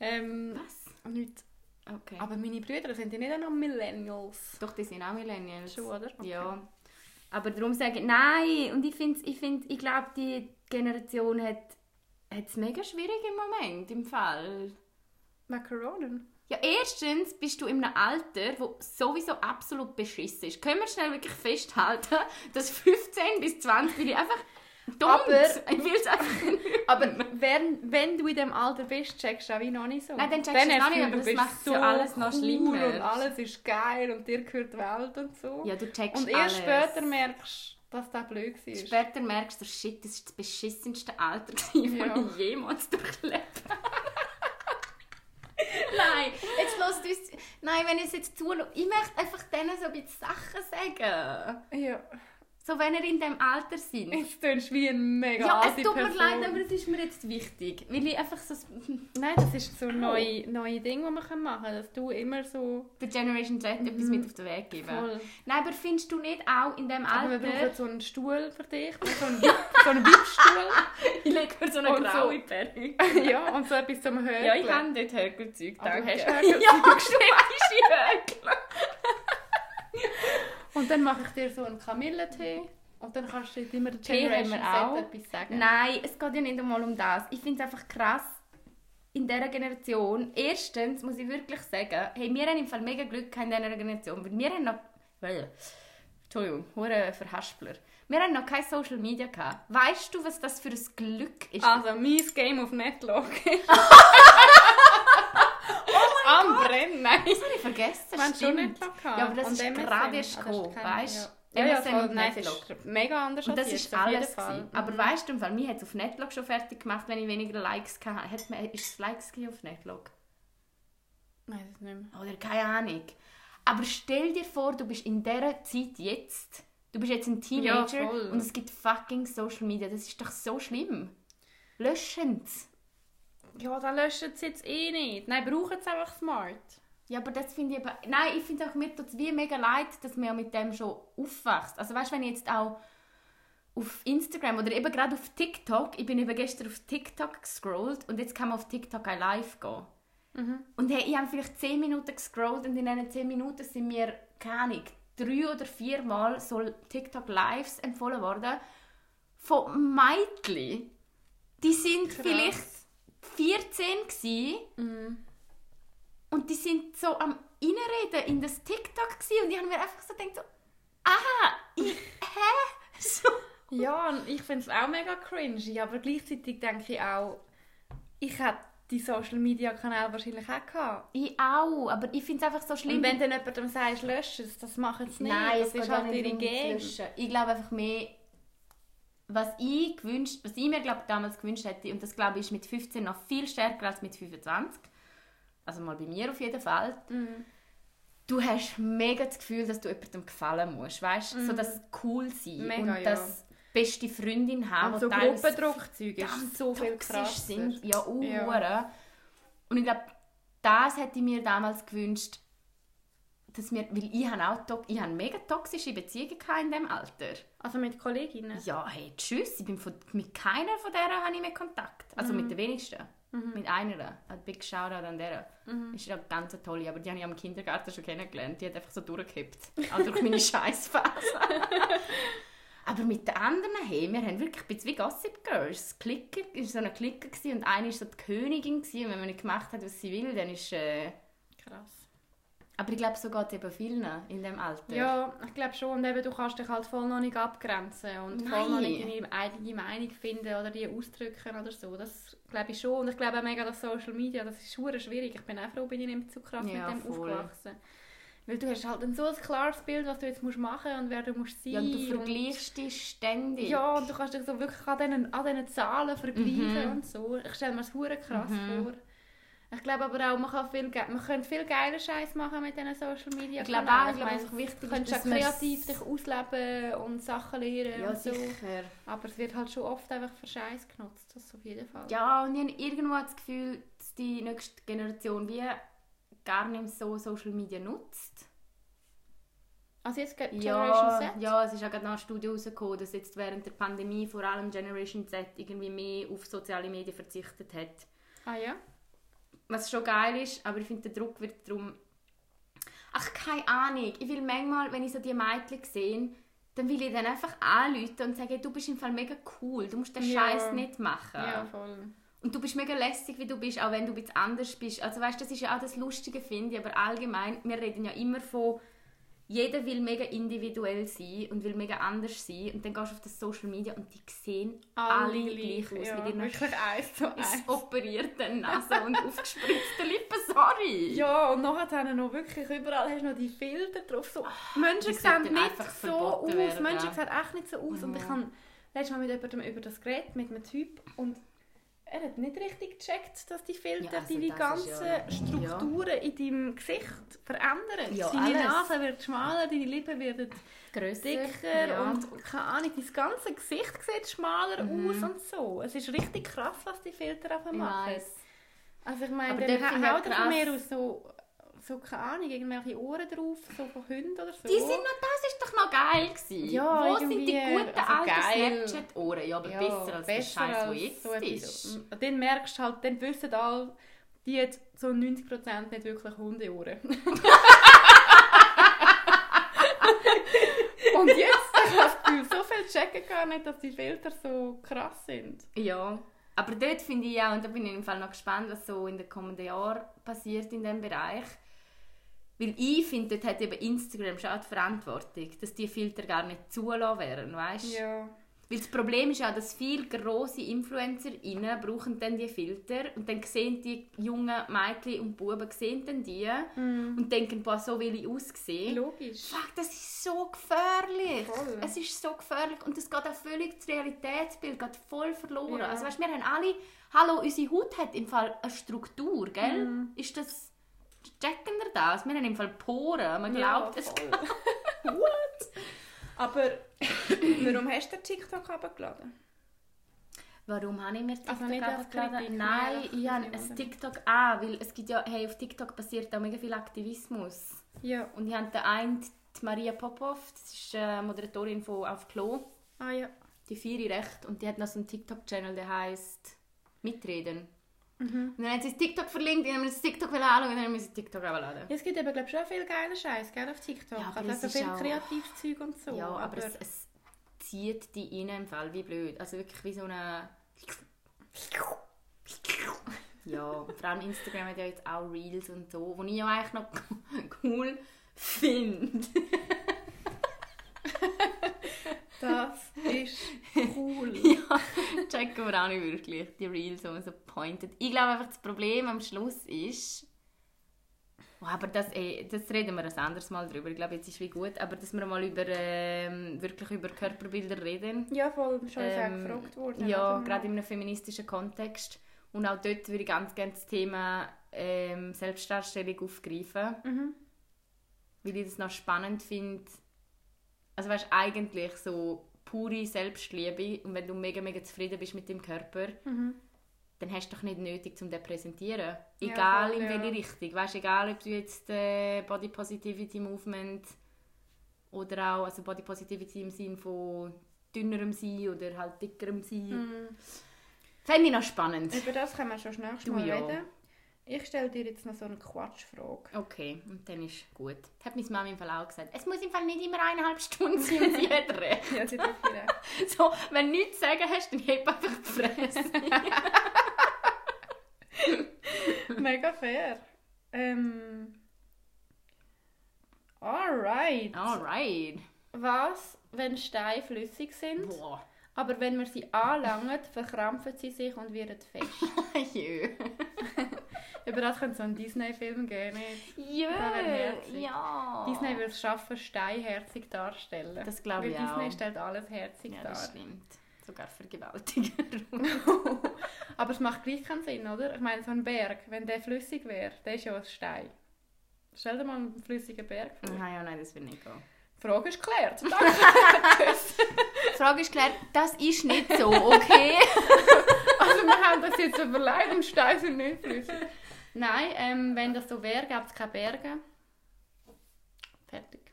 [SPEAKER 2] Ähm,
[SPEAKER 1] Was?
[SPEAKER 2] nicht.
[SPEAKER 1] Okay.
[SPEAKER 2] Aber meine Brüder sind ja nicht auch noch Millennials.
[SPEAKER 1] Doch, die sind auch Millennials.
[SPEAKER 2] Schon, oder? Okay.
[SPEAKER 1] Ja. Aber darum sage ich, nein. Und ich finde, ich, find, ich glaube, die Generation hat es mega schwierig im Moment, im Fall.
[SPEAKER 2] Macaronen.
[SPEAKER 1] Ja, erstens bist du in einem Alter, wo sowieso absolut beschissen ist. Können wir schnell wirklich festhalten, dass 15 bis 20 einfach dumm
[SPEAKER 2] Aber-
[SPEAKER 1] Ich will es einfach nicht.
[SPEAKER 2] Aber wenn, wenn du in diesem Alter bist, checkst du auch wie noch nicht so.
[SPEAKER 1] Nein, dann checkst du es noch nicht, aber
[SPEAKER 2] du
[SPEAKER 1] das
[SPEAKER 2] bist
[SPEAKER 1] macht's ja alles noch
[SPEAKER 2] cool
[SPEAKER 1] schlimmer.
[SPEAKER 2] Und alles ist geil und dir gehört die Welt und so.
[SPEAKER 1] Ja, du checkst
[SPEAKER 2] und erst
[SPEAKER 1] alles.
[SPEAKER 2] später merkst du, dass das blöd war.
[SPEAKER 1] Später merkst du, shit, das ist das beschissenste Alter, gewesen,
[SPEAKER 2] Ja.
[SPEAKER 1] das ich jemals durchlebt habe. Nein, jetzt lasst uns... Nein, wenn ich es jetzt zuschaue, ich möchte einfach denen so ein bisschen Sachen sagen.
[SPEAKER 2] Ja.
[SPEAKER 1] So, wenn ihr in diesem Alter seid.
[SPEAKER 2] Jetzt tönst du wie ein mega
[SPEAKER 1] Ja, es tut mir
[SPEAKER 2] Person.
[SPEAKER 1] leid, aber es ist mir jetzt wichtig. Weil ich einfach so...
[SPEAKER 2] Nein, das ist so ein neues neue Ding, das man machen kann. Dass du immer so...
[SPEAKER 1] Der Generation Z etwas mit auf den Weg geben.
[SPEAKER 2] Voll.
[SPEAKER 1] Nein, aber findest du nicht auch in dem
[SPEAKER 2] Aber
[SPEAKER 1] Alter...
[SPEAKER 2] wir brauchen so einen Stuhl für dich. So einen, so einen
[SPEAKER 1] ich lege mir so eine
[SPEAKER 2] Und so-
[SPEAKER 1] graue Perücke.
[SPEAKER 2] ja, und so etwas zum Hören.
[SPEAKER 1] Ja, ich habe dort Höckelzeug.
[SPEAKER 2] Ah, du
[SPEAKER 1] danke.
[SPEAKER 2] hast Höckelzeug.
[SPEAKER 1] Ja, du hast Höckel.
[SPEAKER 2] Und dann mache ich dir so einen Kamillentee. Und dann kannst du jetzt immer der Generation Z
[SPEAKER 1] auch.
[SPEAKER 2] etwas sagen.
[SPEAKER 1] Nein, es geht ja nicht einmal um das. Ich finde es einfach krass, in dieser Generation, erstens muss ich wirklich sagen, hey, wir haben im Fall mega Glück gehabt in dieser Generation, weil wir haben noch... Well, Entschuldigung, hure Verhaspler. Wir haben noch kein Social Media gehabt. Weißt du, was das für ein Glück ist?
[SPEAKER 2] Also, mein Game auf Netlog.
[SPEAKER 1] Oh
[SPEAKER 2] Am Brennen. Nein.
[SPEAKER 1] Das habe ich vergessen,
[SPEAKER 2] haben schon gehabt.
[SPEAKER 1] Ja, aber das
[SPEAKER 2] Und
[SPEAKER 1] ist gerade erst gekommen, weißt
[SPEAKER 2] Ja, ja, ja voll.
[SPEAKER 1] und Netlog.
[SPEAKER 2] ist mega anders
[SPEAKER 1] Und das ist alles.
[SPEAKER 2] Fall.
[SPEAKER 1] Aber weißt du, mir hat es auf Netlog schon fertig gemacht, wenn ich weniger Likes hatte. Hat man, ist es Likes auf Netlog?
[SPEAKER 2] Nein, das nicht mehr.
[SPEAKER 1] Oder keine Ahnung. Aber stell dir vor, du bist in dieser Zeit jetzt, du bist jetzt ein Teenager
[SPEAKER 2] Ja,
[SPEAKER 1] und es gibt fucking Social Media. Das ist doch so schlimm. Löschen's.
[SPEAKER 2] Ja, dann löschen sie jetzt eh nicht. Nein, brauchen sie einfach smart.
[SPEAKER 1] Ja, aber das finde ich eben... Nein, ich finde auch, mir tut es wie mega leid, dass man ja mit dem schon aufwächst. Also weißt du, wenn ich jetzt auch auf Instagram oder eben gerade auf TikTok, ich bin eben gestern auf TikTok gescrollt und jetzt kann man auf TikTok auch live gehen. Und hey, ich habe vielleicht 10 Minuten gescrollt und in diesen 10 Minuten sind mir, keine Ahnung, drei oder vier Mal so TikTok-Lives empfohlen worden von Mädchen. Die sind
[SPEAKER 2] Krass.
[SPEAKER 1] vielleicht 14 gewesen, und die sind so am Innenreden in das TikTok und ich habe mir einfach so gedacht, so, aha, ich, hä? So.
[SPEAKER 2] Ja, und ich finde es auch mega cringy, aber gleichzeitig denke ich auch, ich hätte die Social Media Kanäle wahrscheinlich auch gehabt.
[SPEAKER 1] Ich auch, aber ich finde es einfach so schlimm.
[SPEAKER 2] Und wenn dann jemandem sagst, löschen es, das machen sie nicht.
[SPEAKER 1] Nein,
[SPEAKER 2] das
[SPEAKER 1] es
[SPEAKER 2] ist halt ihre Game.
[SPEAKER 1] Ich glaube einfach mehr, was ich gewünscht, was ich mir glaub, damals gewünscht hätte, und das glaube ich ist mit 15 noch viel stärker als mit 25, also mal bei mir auf jeden Fall,
[SPEAKER 2] Mhm.
[SPEAKER 1] du hast mega das Gefühl, dass du jemandem gefallen musst, weißt? So das cool sein
[SPEAKER 2] Mhm. Mega,
[SPEAKER 1] und
[SPEAKER 2] ja.
[SPEAKER 1] das beste Freundin haben,
[SPEAKER 2] Und so Gruppendruckzeuge ist so viel krasser.
[SPEAKER 1] sind. Ja, uh,
[SPEAKER 2] Ja.
[SPEAKER 1] Und ich glaube, das hätte ich mir damals gewünscht, dass wir, weil ich habe auch ich habe mega toxische Beziehungen in diesem Alter.
[SPEAKER 2] Also mit Kolleginnen?
[SPEAKER 1] Ja, hey, tschüss, ich bin von, mit keiner von denen habe ich mehr Kontakt. Also
[SPEAKER 2] Mhm.
[SPEAKER 1] mit den wenigsten. Mit einer. Ein Big Shoutout an der.
[SPEAKER 2] Mhm.
[SPEAKER 1] Ist ja ganz tolle, aber die habe ich am Kindergarten schon kennengelernt. Die hat einfach so durchgekippt. Auch durch meine Scheißphase. aber mit den anderen, hey, wir haben wirklich ein bisschen wie Gossip Girls. Klicker, es war so eine Clique und eine war so die Königin. Gewesen. Und wenn man nicht gemacht hat, was sie will, dann ist... Äh...
[SPEAKER 2] Krass.
[SPEAKER 1] Aber ich glaube, so geht es eben vielen in dem Alter.
[SPEAKER 2] Ja, ich glaube schon. Und eben, du kannst dich halt voll noch nicht abgrenzen und voll noch nicht deine eigene Meinung finden oder die ausdrücken oder so. Das glaube ich schon. Und ich glaube auch mega, dass Social Media, das ist schwer schwierig. Ich bin auch froh, bin ich nicht so krass
[SPEAKER 1] Ja,
[SPEAKER 2] mit dem
[SPEAKER 1] voll.
[SPEAKER 2] aufgewachsen. Weil du hast halt dann so ein klares Bild, was du jetzt musst machen und wer du musst sein.
[SPEAKER 1] Ja, und du
[SPEAKER 2] und-
[SPEAKER 1] vergleichst dich ständig.
[SPEAKER 2] Ja, und du kannst dich so wirklich an diesen, an diesen Zahlen vergleichen
[SPEAKER 1] Mhm.
[SPEAKER 2] und so. Ich stelle mir das hure krass
[SPEAKER 1] Mhm.
[SPEAKER 2] vor. Ich glaube aber auch, man, kann viel, man könnte viel geilen Scheiß machen mit diesen Social Media
[SPEAKER 1] Ich glaube auch, ich glaube, es ist wichtig,
[SPEAKER 2] Du könntest
[SPEAKER 1] dass
[SPEAKER 2] kreativ dich ausleben und Sachen lernen
[SPEAKER 1] Ja,
[SPEAKER 2] und so.
[SPEAKER 1] sicher.
[SPEAKER 2] Aber es wird halt schon oft einfach für Scheiß genutzt, das auf jeden Fall.
[SPEAKER 1] Ja, und ich habe irgendwo das Gefühl, dass die nächste Generation wie gar nicht so Social Media nutzt.
[SPEAKER 2] Also jetzt geht
[SPEAKER 1] Ja,
[SPEAKER 2] Generation Z?
[SPEAKER 1] ja, es ist auch gerade noch ein Studio rausgekommen, dass jetzt während der Pandemie vor allem Generation Z irgendwie mehr auf soziale Medien verzichtet hat.
[SPEAKER 2] Ah ja?
[SPEAKER 1] Was schon geil ist, aber ich finde, der Druck wird darum... Ach, keine Ahnung. Ich will manchmal, wenn ich so die Mädchen sehe, dann will ich dann einfach anrufen und sagen, du bist im Fall mega cool, du musst den
[SPEAKER 2] Ja.
[SPEAKER 1] Scheiß nicht machen.
[SPEAKER 2] Ja, voll.
[SPEAKER 1] Und du bist mega lässig, wie du bist, auch wenn du ein bisschen anders bist. Also weißt, das ist ja auch das Lustige, finde ich. Aber allgemein, wir reden ja immer von, jeder will mega individuell sein und will mega anders sein. Und dann gehst du auf das Social Media und die sehen alle, gleich aus.
[SPEAKER 2] ja,
[SPEAKER 1] mit ihren
[SPEAKER 2] wirklich eins zu eins.
[SPEAKER 1] operierten Nase und aufgespritzten Lippen, sorry.
[SPEAKER 2] Ja, und nachher haben noch wirklich überall hast du noch die Filter drauf. So, Menschen
[SPEAKER 1] die
[SPEAKER 2] sehen nicht so aus.
[SPEAKER 1] werden.
[SPEAKER 2] Menschen sehen echt nicht so aus. Und ich
[SPEAKER 1] Mhm.
[SPEAKER 2] habe letztes Mal mit jemandem über das geredet, mit einem Typ. Und er hat nicht richtig gecheckt, dass die Filter
[SPEAKER 1] Ja, also
[SPEAKER 2] deine ganzen
[SPEAKER 1] ja-
[SPEAKER 2] Strukturen in deinem Gesicht verändern.
[SPEAKER 1] Ja,
[SPEAKER 2] deine
[SPEAKER 1] alles.
[SPEAKER 2] Nase wird schmaler, deine Lippen werden
[SPEAKER 1] Grösser.
[SPEAKER 2] dicker
[SPEAKER 1] ja.
[SPEAKER 2] und keine Ahnung, dein ganze Gesicht sieht schmaler
[SPEAKER 1] Mhm.
[SPEAKER 2] aus und so. Es ist richtig krass, was die Filter einfach machen.
[SPEAKER 1] weiss.
[SPEAKER 2] Also ich meine, dann haut er von mir aus so, so, keine Ahnung, irgendwelche Ohren drauf, so von Hunden oder so.
[SPEAKER 1] Die sind noch, das ist doch noch geil gewesen.
[SPEAKER 2] Ja,
[SPEAKER 1] Wo sind die guten
[SPEAKER 2] also
[SPEAKER 1] alten. Snapchat-Ohren? Ja, aber
[SPEAKER 2] Ja,
[SPEAKER 1] besser als der
[SPEAKER 2] besser
[SPEAKER 1] Scheiß, der jetzt
[SPEAKER 2] so
[SPEAKER 1] ist.
[SPEAKER 2] Dann merkst du halt, dann wissen alle, die hat so 90% nicht wirklich Hundeohren. Und jetzt, ich habe das Gefühl, so viel checken gar nicht, dass die Filter so krass sind.
[SPEAKER 1] Ja, aber dort finde ich auch, und da bin ich im Fall noch gespannt, was so in den kommenden Jahren passiert in diesem Bereich. Weil ich finde, dort hat eben Instagram schon auch die Verantwortung, dass die Filter gar nicht zulassen werden, weißt?
[SPEAKER 2] Ja.
[SPEAKER 1] Weil das Problem ist auch, dass viele grosse InfluencerInnen brauchen dann die Filter und dann sehen die jungen Mädchen und Buben sehen dann die und denken, boah, so will ich aussehen.
[SPEAKER 2] Logisch.
[SPEAKER 1] Fuck, das ist so gefährlich.
[SPEAKER 2] Voll.
[SPEAKER 1] Es ist so gefährlich und es geht auch völlig das Realitätsbild geht voll verloren.
[SPEAKER 2] Ja.
[SPEAKER 1] Also weißt, wir haben alle, hallo, unsere Haut hat im Fall eine Struktur, gell?
[SPEAKER 2] Mhm.
[SPEAKER 1] Ist das checken wir das? Wir haben im Fall Poren. Man glaubt, es
[SPEAKER 2] voll. What? Aber warum hast du den TikTok abgeladen?
[SPEAKER 1] Warum habe ich mir TikTok
[SPEAKER 2] Also nicht als
[SPEAKER 1] abgeladen? Nein, ich habe ein
[SPEAKER 2] nicht.
[SPEAKER 1] TikTok an, weil es gibt ja, hey, auf TikTok passiert auch mega viel Aktivismus.
[SPEAKER 2] Ja.
[SPEAKER 1] Und ich habe den einen, die Maria Popov, das ist äh, Moderatorin von «Auf Klo»,
[SPEAKER 2] Ah ja.
[SPEAKER 1] die Vieri recht, und die hat noch so einen TikTok-Channel, der heißt «Mitreden».
[SPEAKER 2] Mhm.
[SPEAKER 1] Und dann hat sie das TikTok verlinkt, ich habe mir das TikTok anschauen und dann habe ich das TikTok abladen.
[SPEAKER 2] Ja, Es gibt eben, glaube schon viel geilen Scheiß gell, auf TikTok.
[SPEAKER 1] Ja, aber
[SPEAKER 2] also
[SPEAKER 1] es
[SPEAKER 2] viel
[SPEAKER 1] auch-
[SPEAKER 2] kreatives Zeug und so.
[SPEAKER 1] ja, aber, es, es zieht die rein im Fall, wie blöd. Also wirklich wie so eine... Ja, vor allem Instagram hat ja jetzt auch Reels und so, wo ich ja eigentlich noch cool finde.
[SPEAKER 2] Das ist cool.
[SPEAKER 1] ja, checken wir auch nicht wirklich, die Reels, wo man so pointet. Ich glaube einfach, das Problem am Schluss ist, Oh, aber das, eh, das reden wir ein anderes Mal drüber. Ich glaube, jetzt ist wie gut, aber dass wir mal über, ähm, wirklich über Körperbilder reden.
[SPEAKER 2] Ja, voll, schon
[SPEAKER 1] Ähm,
[SPEAKER 2] gefragt worden.
[SPEAKER 1] Ja, gerade in einem feministischen Kontext. Und auch dort würde ich ganz gerne das Thema ähm, Selbstdarstellung aufgreifen,
[SPEAKER 2] Mhm.
[SPEAKER 1] weil ich das noch spannend finde. Also weißt eigentlich so pure Selbstliebe und wenn du mega, mega zufrieden bist mit dem Körper,
[SPEAKER 2] Mhm.
[SPEAKER 1] dann hast du doch nicht nötig, um den zu präsentieren.
[SPEAKER 2] Ja,
[SPEAKER 1] Egal
[SPEAKER 2] voll,
[SPEAKER 1] in
[SPEAKER 2] ja.
[SPEAKER 1] welche Richtung. Weißt, egal, ob du jetzt äh, Body Positivity Movement oder auch also Body Positivity im Sinne von dünnerem sein oder halt dickerem sein.
[SPEAKER 2] Mhm.
[SPEAKER 1] Fände ich noch spannend.
[SPEAKER 2] Über das können wir schon schnell
[SPEAKER 1] Du
[SPEAKER 2] mal
[SPEAKER 1] ja.
[SPEAKER 2] reden. Ich stelle dir jetzt noch so eine Quatschfrage.
[SPEAKER 1] Okay, und dann ist gut. Das hat meine Mama im Fall auch gesagt. Es muss im Fall nicht immer eineinhalb Stunden sein und sie hat recht.
[SPEAKER 2] Ja, sie hat recht.
[SPEAKER 1] So, wenn du nichts zu sagen hast, dann heb einfach die Fresse.
[SPEAKER 2] Mega fair. Ähm. Alright.
[SPEAKER 1] Alright.
[SPEAKER 2] Was, wenn Steine flüssig sind,
[SPEAKER 1] Boah.
[SPEAKER 2] aber wenn man sie anlangt, verkrampfen sie sich und werden fest?
[SPEAKER 1] Jö.
[SPEAKER 2] Über das könnte so einen Disney-Film geben. nicht?
[SPEAKER 1] Jö. Ja.
[SPEAKER 2] Disney würde es schaffen, Steine herzig darzustellen.
[SPEAKER 1] Das glaube ich
[SPEAKER 2] Weil Disney
[SPEAKER 1] auch.
[SPEAKER 2] stellt alles herzig
[SPEAKER 1] Ja,
[SPEAKER 2] dar.
[SPEAKER 1] das stimmt. Sogar Vergewaltiger.
[SPEAKER 2] Aber es macht gleich keinen Sinn, oder? Ich meine, so ein Berg, wenn der flüssig wäre, der ist ja ein Stein. Stell dir mal einen flüssigen Berg vor.
[SPEAKER 1] nein, ja, nein, das wird nicht gehen.
[SPEAKER 2] Die Frage ist geklärt. Danke.
[SPEAKER 1] Die Frage ist geklärt, das ist nicht so, okay?
[SPEAKER 2] also wir haben das jetzt überlegt und Steine sind nicht flüssig. Nein, ähm, wenn das so wäre, gäbe es keine Berge. Fertig.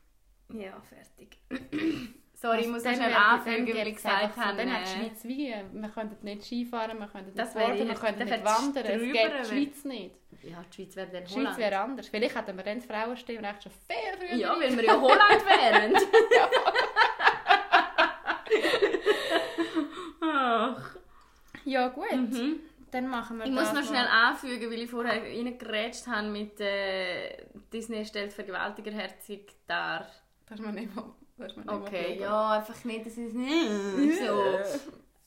[SPEAKER 1] ja, fertig. Sorry, ich muss
[SPEAKER 2] Dann
[SPEAKER 1] schnell anfangen, weil ich gesagt habe.
[SPEAKER 2] Dann hat die
[SPEAKER 1] äh,
[SPEAKER 2] Schweiz wie, wir könnten nicht Skifahren, wir könnten nicht Boarden, wir könnten nicht wandern, es gibt die Schweiz nicht.
[SPEAKER 1] Ja, die Schweiz wäre dann
[SPEAKER 2] Die. Schweiz wäre anders. Vielleicht hätten wir dann das Frauenstimmrecht schon viel früher.
[SPEAKER 1] Ja, weil wir ja Holland wären. Ach.
[SPEAKER 2] ja gut.
[SPEAKER 1] Mhm.
[SPEAKER 2] Dann machen wir
[SPEAKER 1] Ich muss noch
[SPEAKER 2] mal.
[SPEAKER 1] schnell anfügen, weil ich vorher reingerätscht habe mit äh, Disney stellt Vergewaltiger herzig dar.
[SPEAKER 2] Das ist mir nicht mal... Nicht mal
[SPEAKER 1] Okay,
[SPEAKER 2] geblieben.
[SPEAKER 1] ja, einfach nicht, das ist nicht so.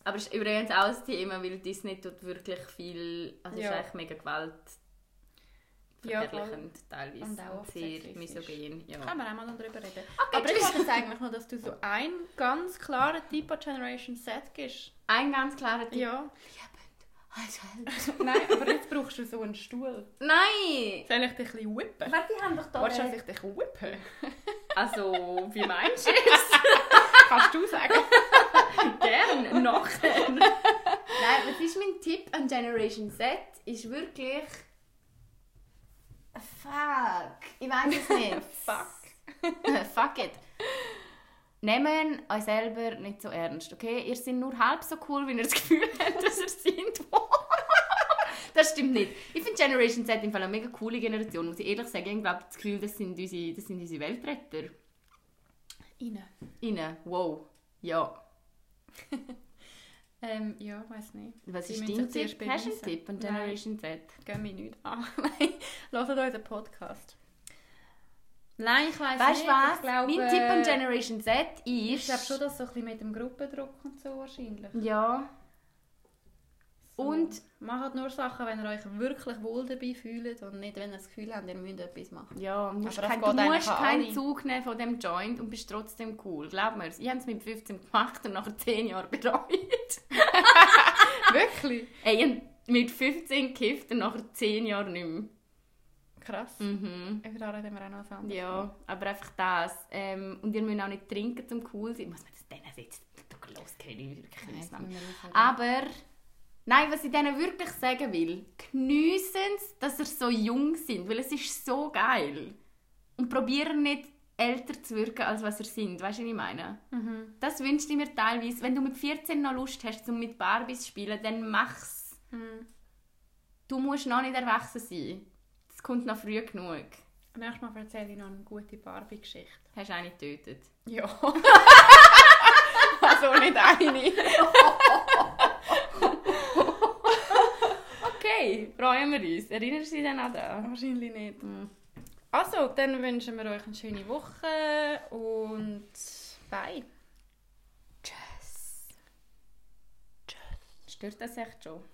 [SPEAKER 1] Aber es ist übrigens auch ein Thema, weil Disney tut wirklich viel, also es
[SPEAKER 2] Ja.
[SPEAKER 1] ist eigentlich mega Gewalt
[SPEAKER 2] Ja,
[SPEAKER 1] verherrlichend teilweise
[SPEAKER 2] Und auch
[SPEAKER 1] sehr
[SPEAKER 2] sexistisch.
[SPEAKER 1] misogen. Ja.
[SPEAKER 2] Kann man auch mal noch drüber reden.
[SPEAKER 1] Okay,
[SPEAKER 2] Aber ich
[SPEAKER 1] tschüss.
[SPEAKER 2] wollte jetzt eigentlich noch, dass du so einen ganz klaren Typ an Generation Z gibst.
[SPEAKER 1] Ein ganz klarer Tipp.
[SPEAKER 2] Ja.
[SPEAKER 1] Also,
[SPEAKER 2] Nein, aber jetzt brauchst du so einen Stuhl.
[SPEAKER 1] Nein!
[SPEAKER 2] Soll ich dich ein bisschen whippen?
[SPEAKER 1] Warte, die haben doch da...
[SPEAKER 2] Willst du, dass ich dich whippe?
[SPEAKER 1] Also, wie meinst du es?
[SPEAKER 2] Kannst du sagen?
[SPEAKER 1] Gern, nachher. Nein, was ist mein Tipp an Generation Z? Ist wirklich... Fuck. Ich weiß es nicht.
[SPEAKER 2] Fuck.
[SPEAKER 1] Fuck it. Nehmen euch selber nicht so ernst, okay? Ihr seid nur halb so cool, wie ihr das Gefühl habt, dass ihr seid. das stimmt nicht. Ich finde Generation Z im Fall eine mega coole Generation, muss ich ehrlich sagen. Ich glaube, das Gefühl, das sind unsere, das sind unsere Weltretter.
[SPEAKER 2] Rein.
[SPEAKER 1] Innen, wow. Ja.
[SPEAKER 2] Ähm, ja, weiß nicht.
[SPEAKER 1] Was
[SPEAKER 2] Sie
[SPEAKER 1] ist dein Tipp? Hast du einen. Tipp an
[SPEAKER 2] Nein.
[SPEAKER 1] Generation Z?
[SPEAKER 2] Gehen wir nicht an. Nein, hört unseren Podcast. Nein, ich
[SPEAKER 1] Weißt
[SPEAKER 2] nicht.
[SPEAKER 1] du was?
[SPEAKER 2] Ich glaube,
[SPEAKER 1] mein Tipp an Generation Z ist...
[SPEAKER 2] Ich glaube schon, dass so ein bisschen mit dem Gruppendruck und so wahrscheinlich.
[SPEAKER 1] Ja.
[SPEAKER 2] So.
[SPEAKER 1] Und
[SPEAKER 2] Macht nur Sachen, wenn ihr euch wirklich wohl dabei fühlt und nicht, wenn ihr das Gefühl habt, ihr müsst etwas machen.
[SPEAKER 1] Ja, du musst,
[SPEAKER 2] das
[SPEAKER 1] kein, du musst keinen
[SPEAKER 2] alle.
[SPEAKER 1] Zug nehmen von dem Joint und bist trotzdem cool. Glaub mir, ich habe es mit 15 gemacht und nach 10 Jahren bereut.
[SPEAKER 2] Wirklich?
[SPEAKER 1] Ey, ich mit 15 gekifft und nach 10 Jahren nicht mehr.
[SPEAKER 2] Krass.
[SPEAKER 1] Mhm.
[SPEAKER 2] Über da reden wir auch noch was anderes.
[SPEAKER 1] Ja, aber einfach das. Ähm, und ihr müsst auch nicht trinken, um cool zu sein. Muss man das denen jetzt... Du los, kenne ich wirklich
[SPEAKER 2] Nein,
[SPEAKER 1] nicht.
[SPEAKER 2] das müssen wir aufhören.
[SPEAKER 1] Aber... Nein, was ich denen wirklich sagen will, geniessen es, dass ihr so jung sind, weil es ist so geil. Und probieren nicht älter zu wirken, als was ihr sind. Weißt du, was ich meine?
[SPEAKER 2] Mhm.
[SPEAKER 1] Das wünschte ich mir teilweise. Wenn du mit 14 noch Lust hast, um mit Barbies zu spielen, dann mach's.
[SPEAKER 2] Mhm.
[SPEAKER 1] Du musst noch nicht erwachsen sein. Das kommt noch früh genug.
[SPEAKER 2] Nächstes Mal erzähle ich noch eine gute Barbie-Geschichte.
[SPEAKER 1] Hast du eine getötet?
[SPEAKER 2] Ja. also nicht eine.
[SPEAKER 1] Okay, freuen wir uns. Erinnerst du dich dann an das?
[SPEAKER 2] Wahrscheinlich nicht. Also, dann wünschen wir euch eine schöne Woche und bye.
[SPEAKER 1] Tschüss. Tschüss. Stört das echt schon?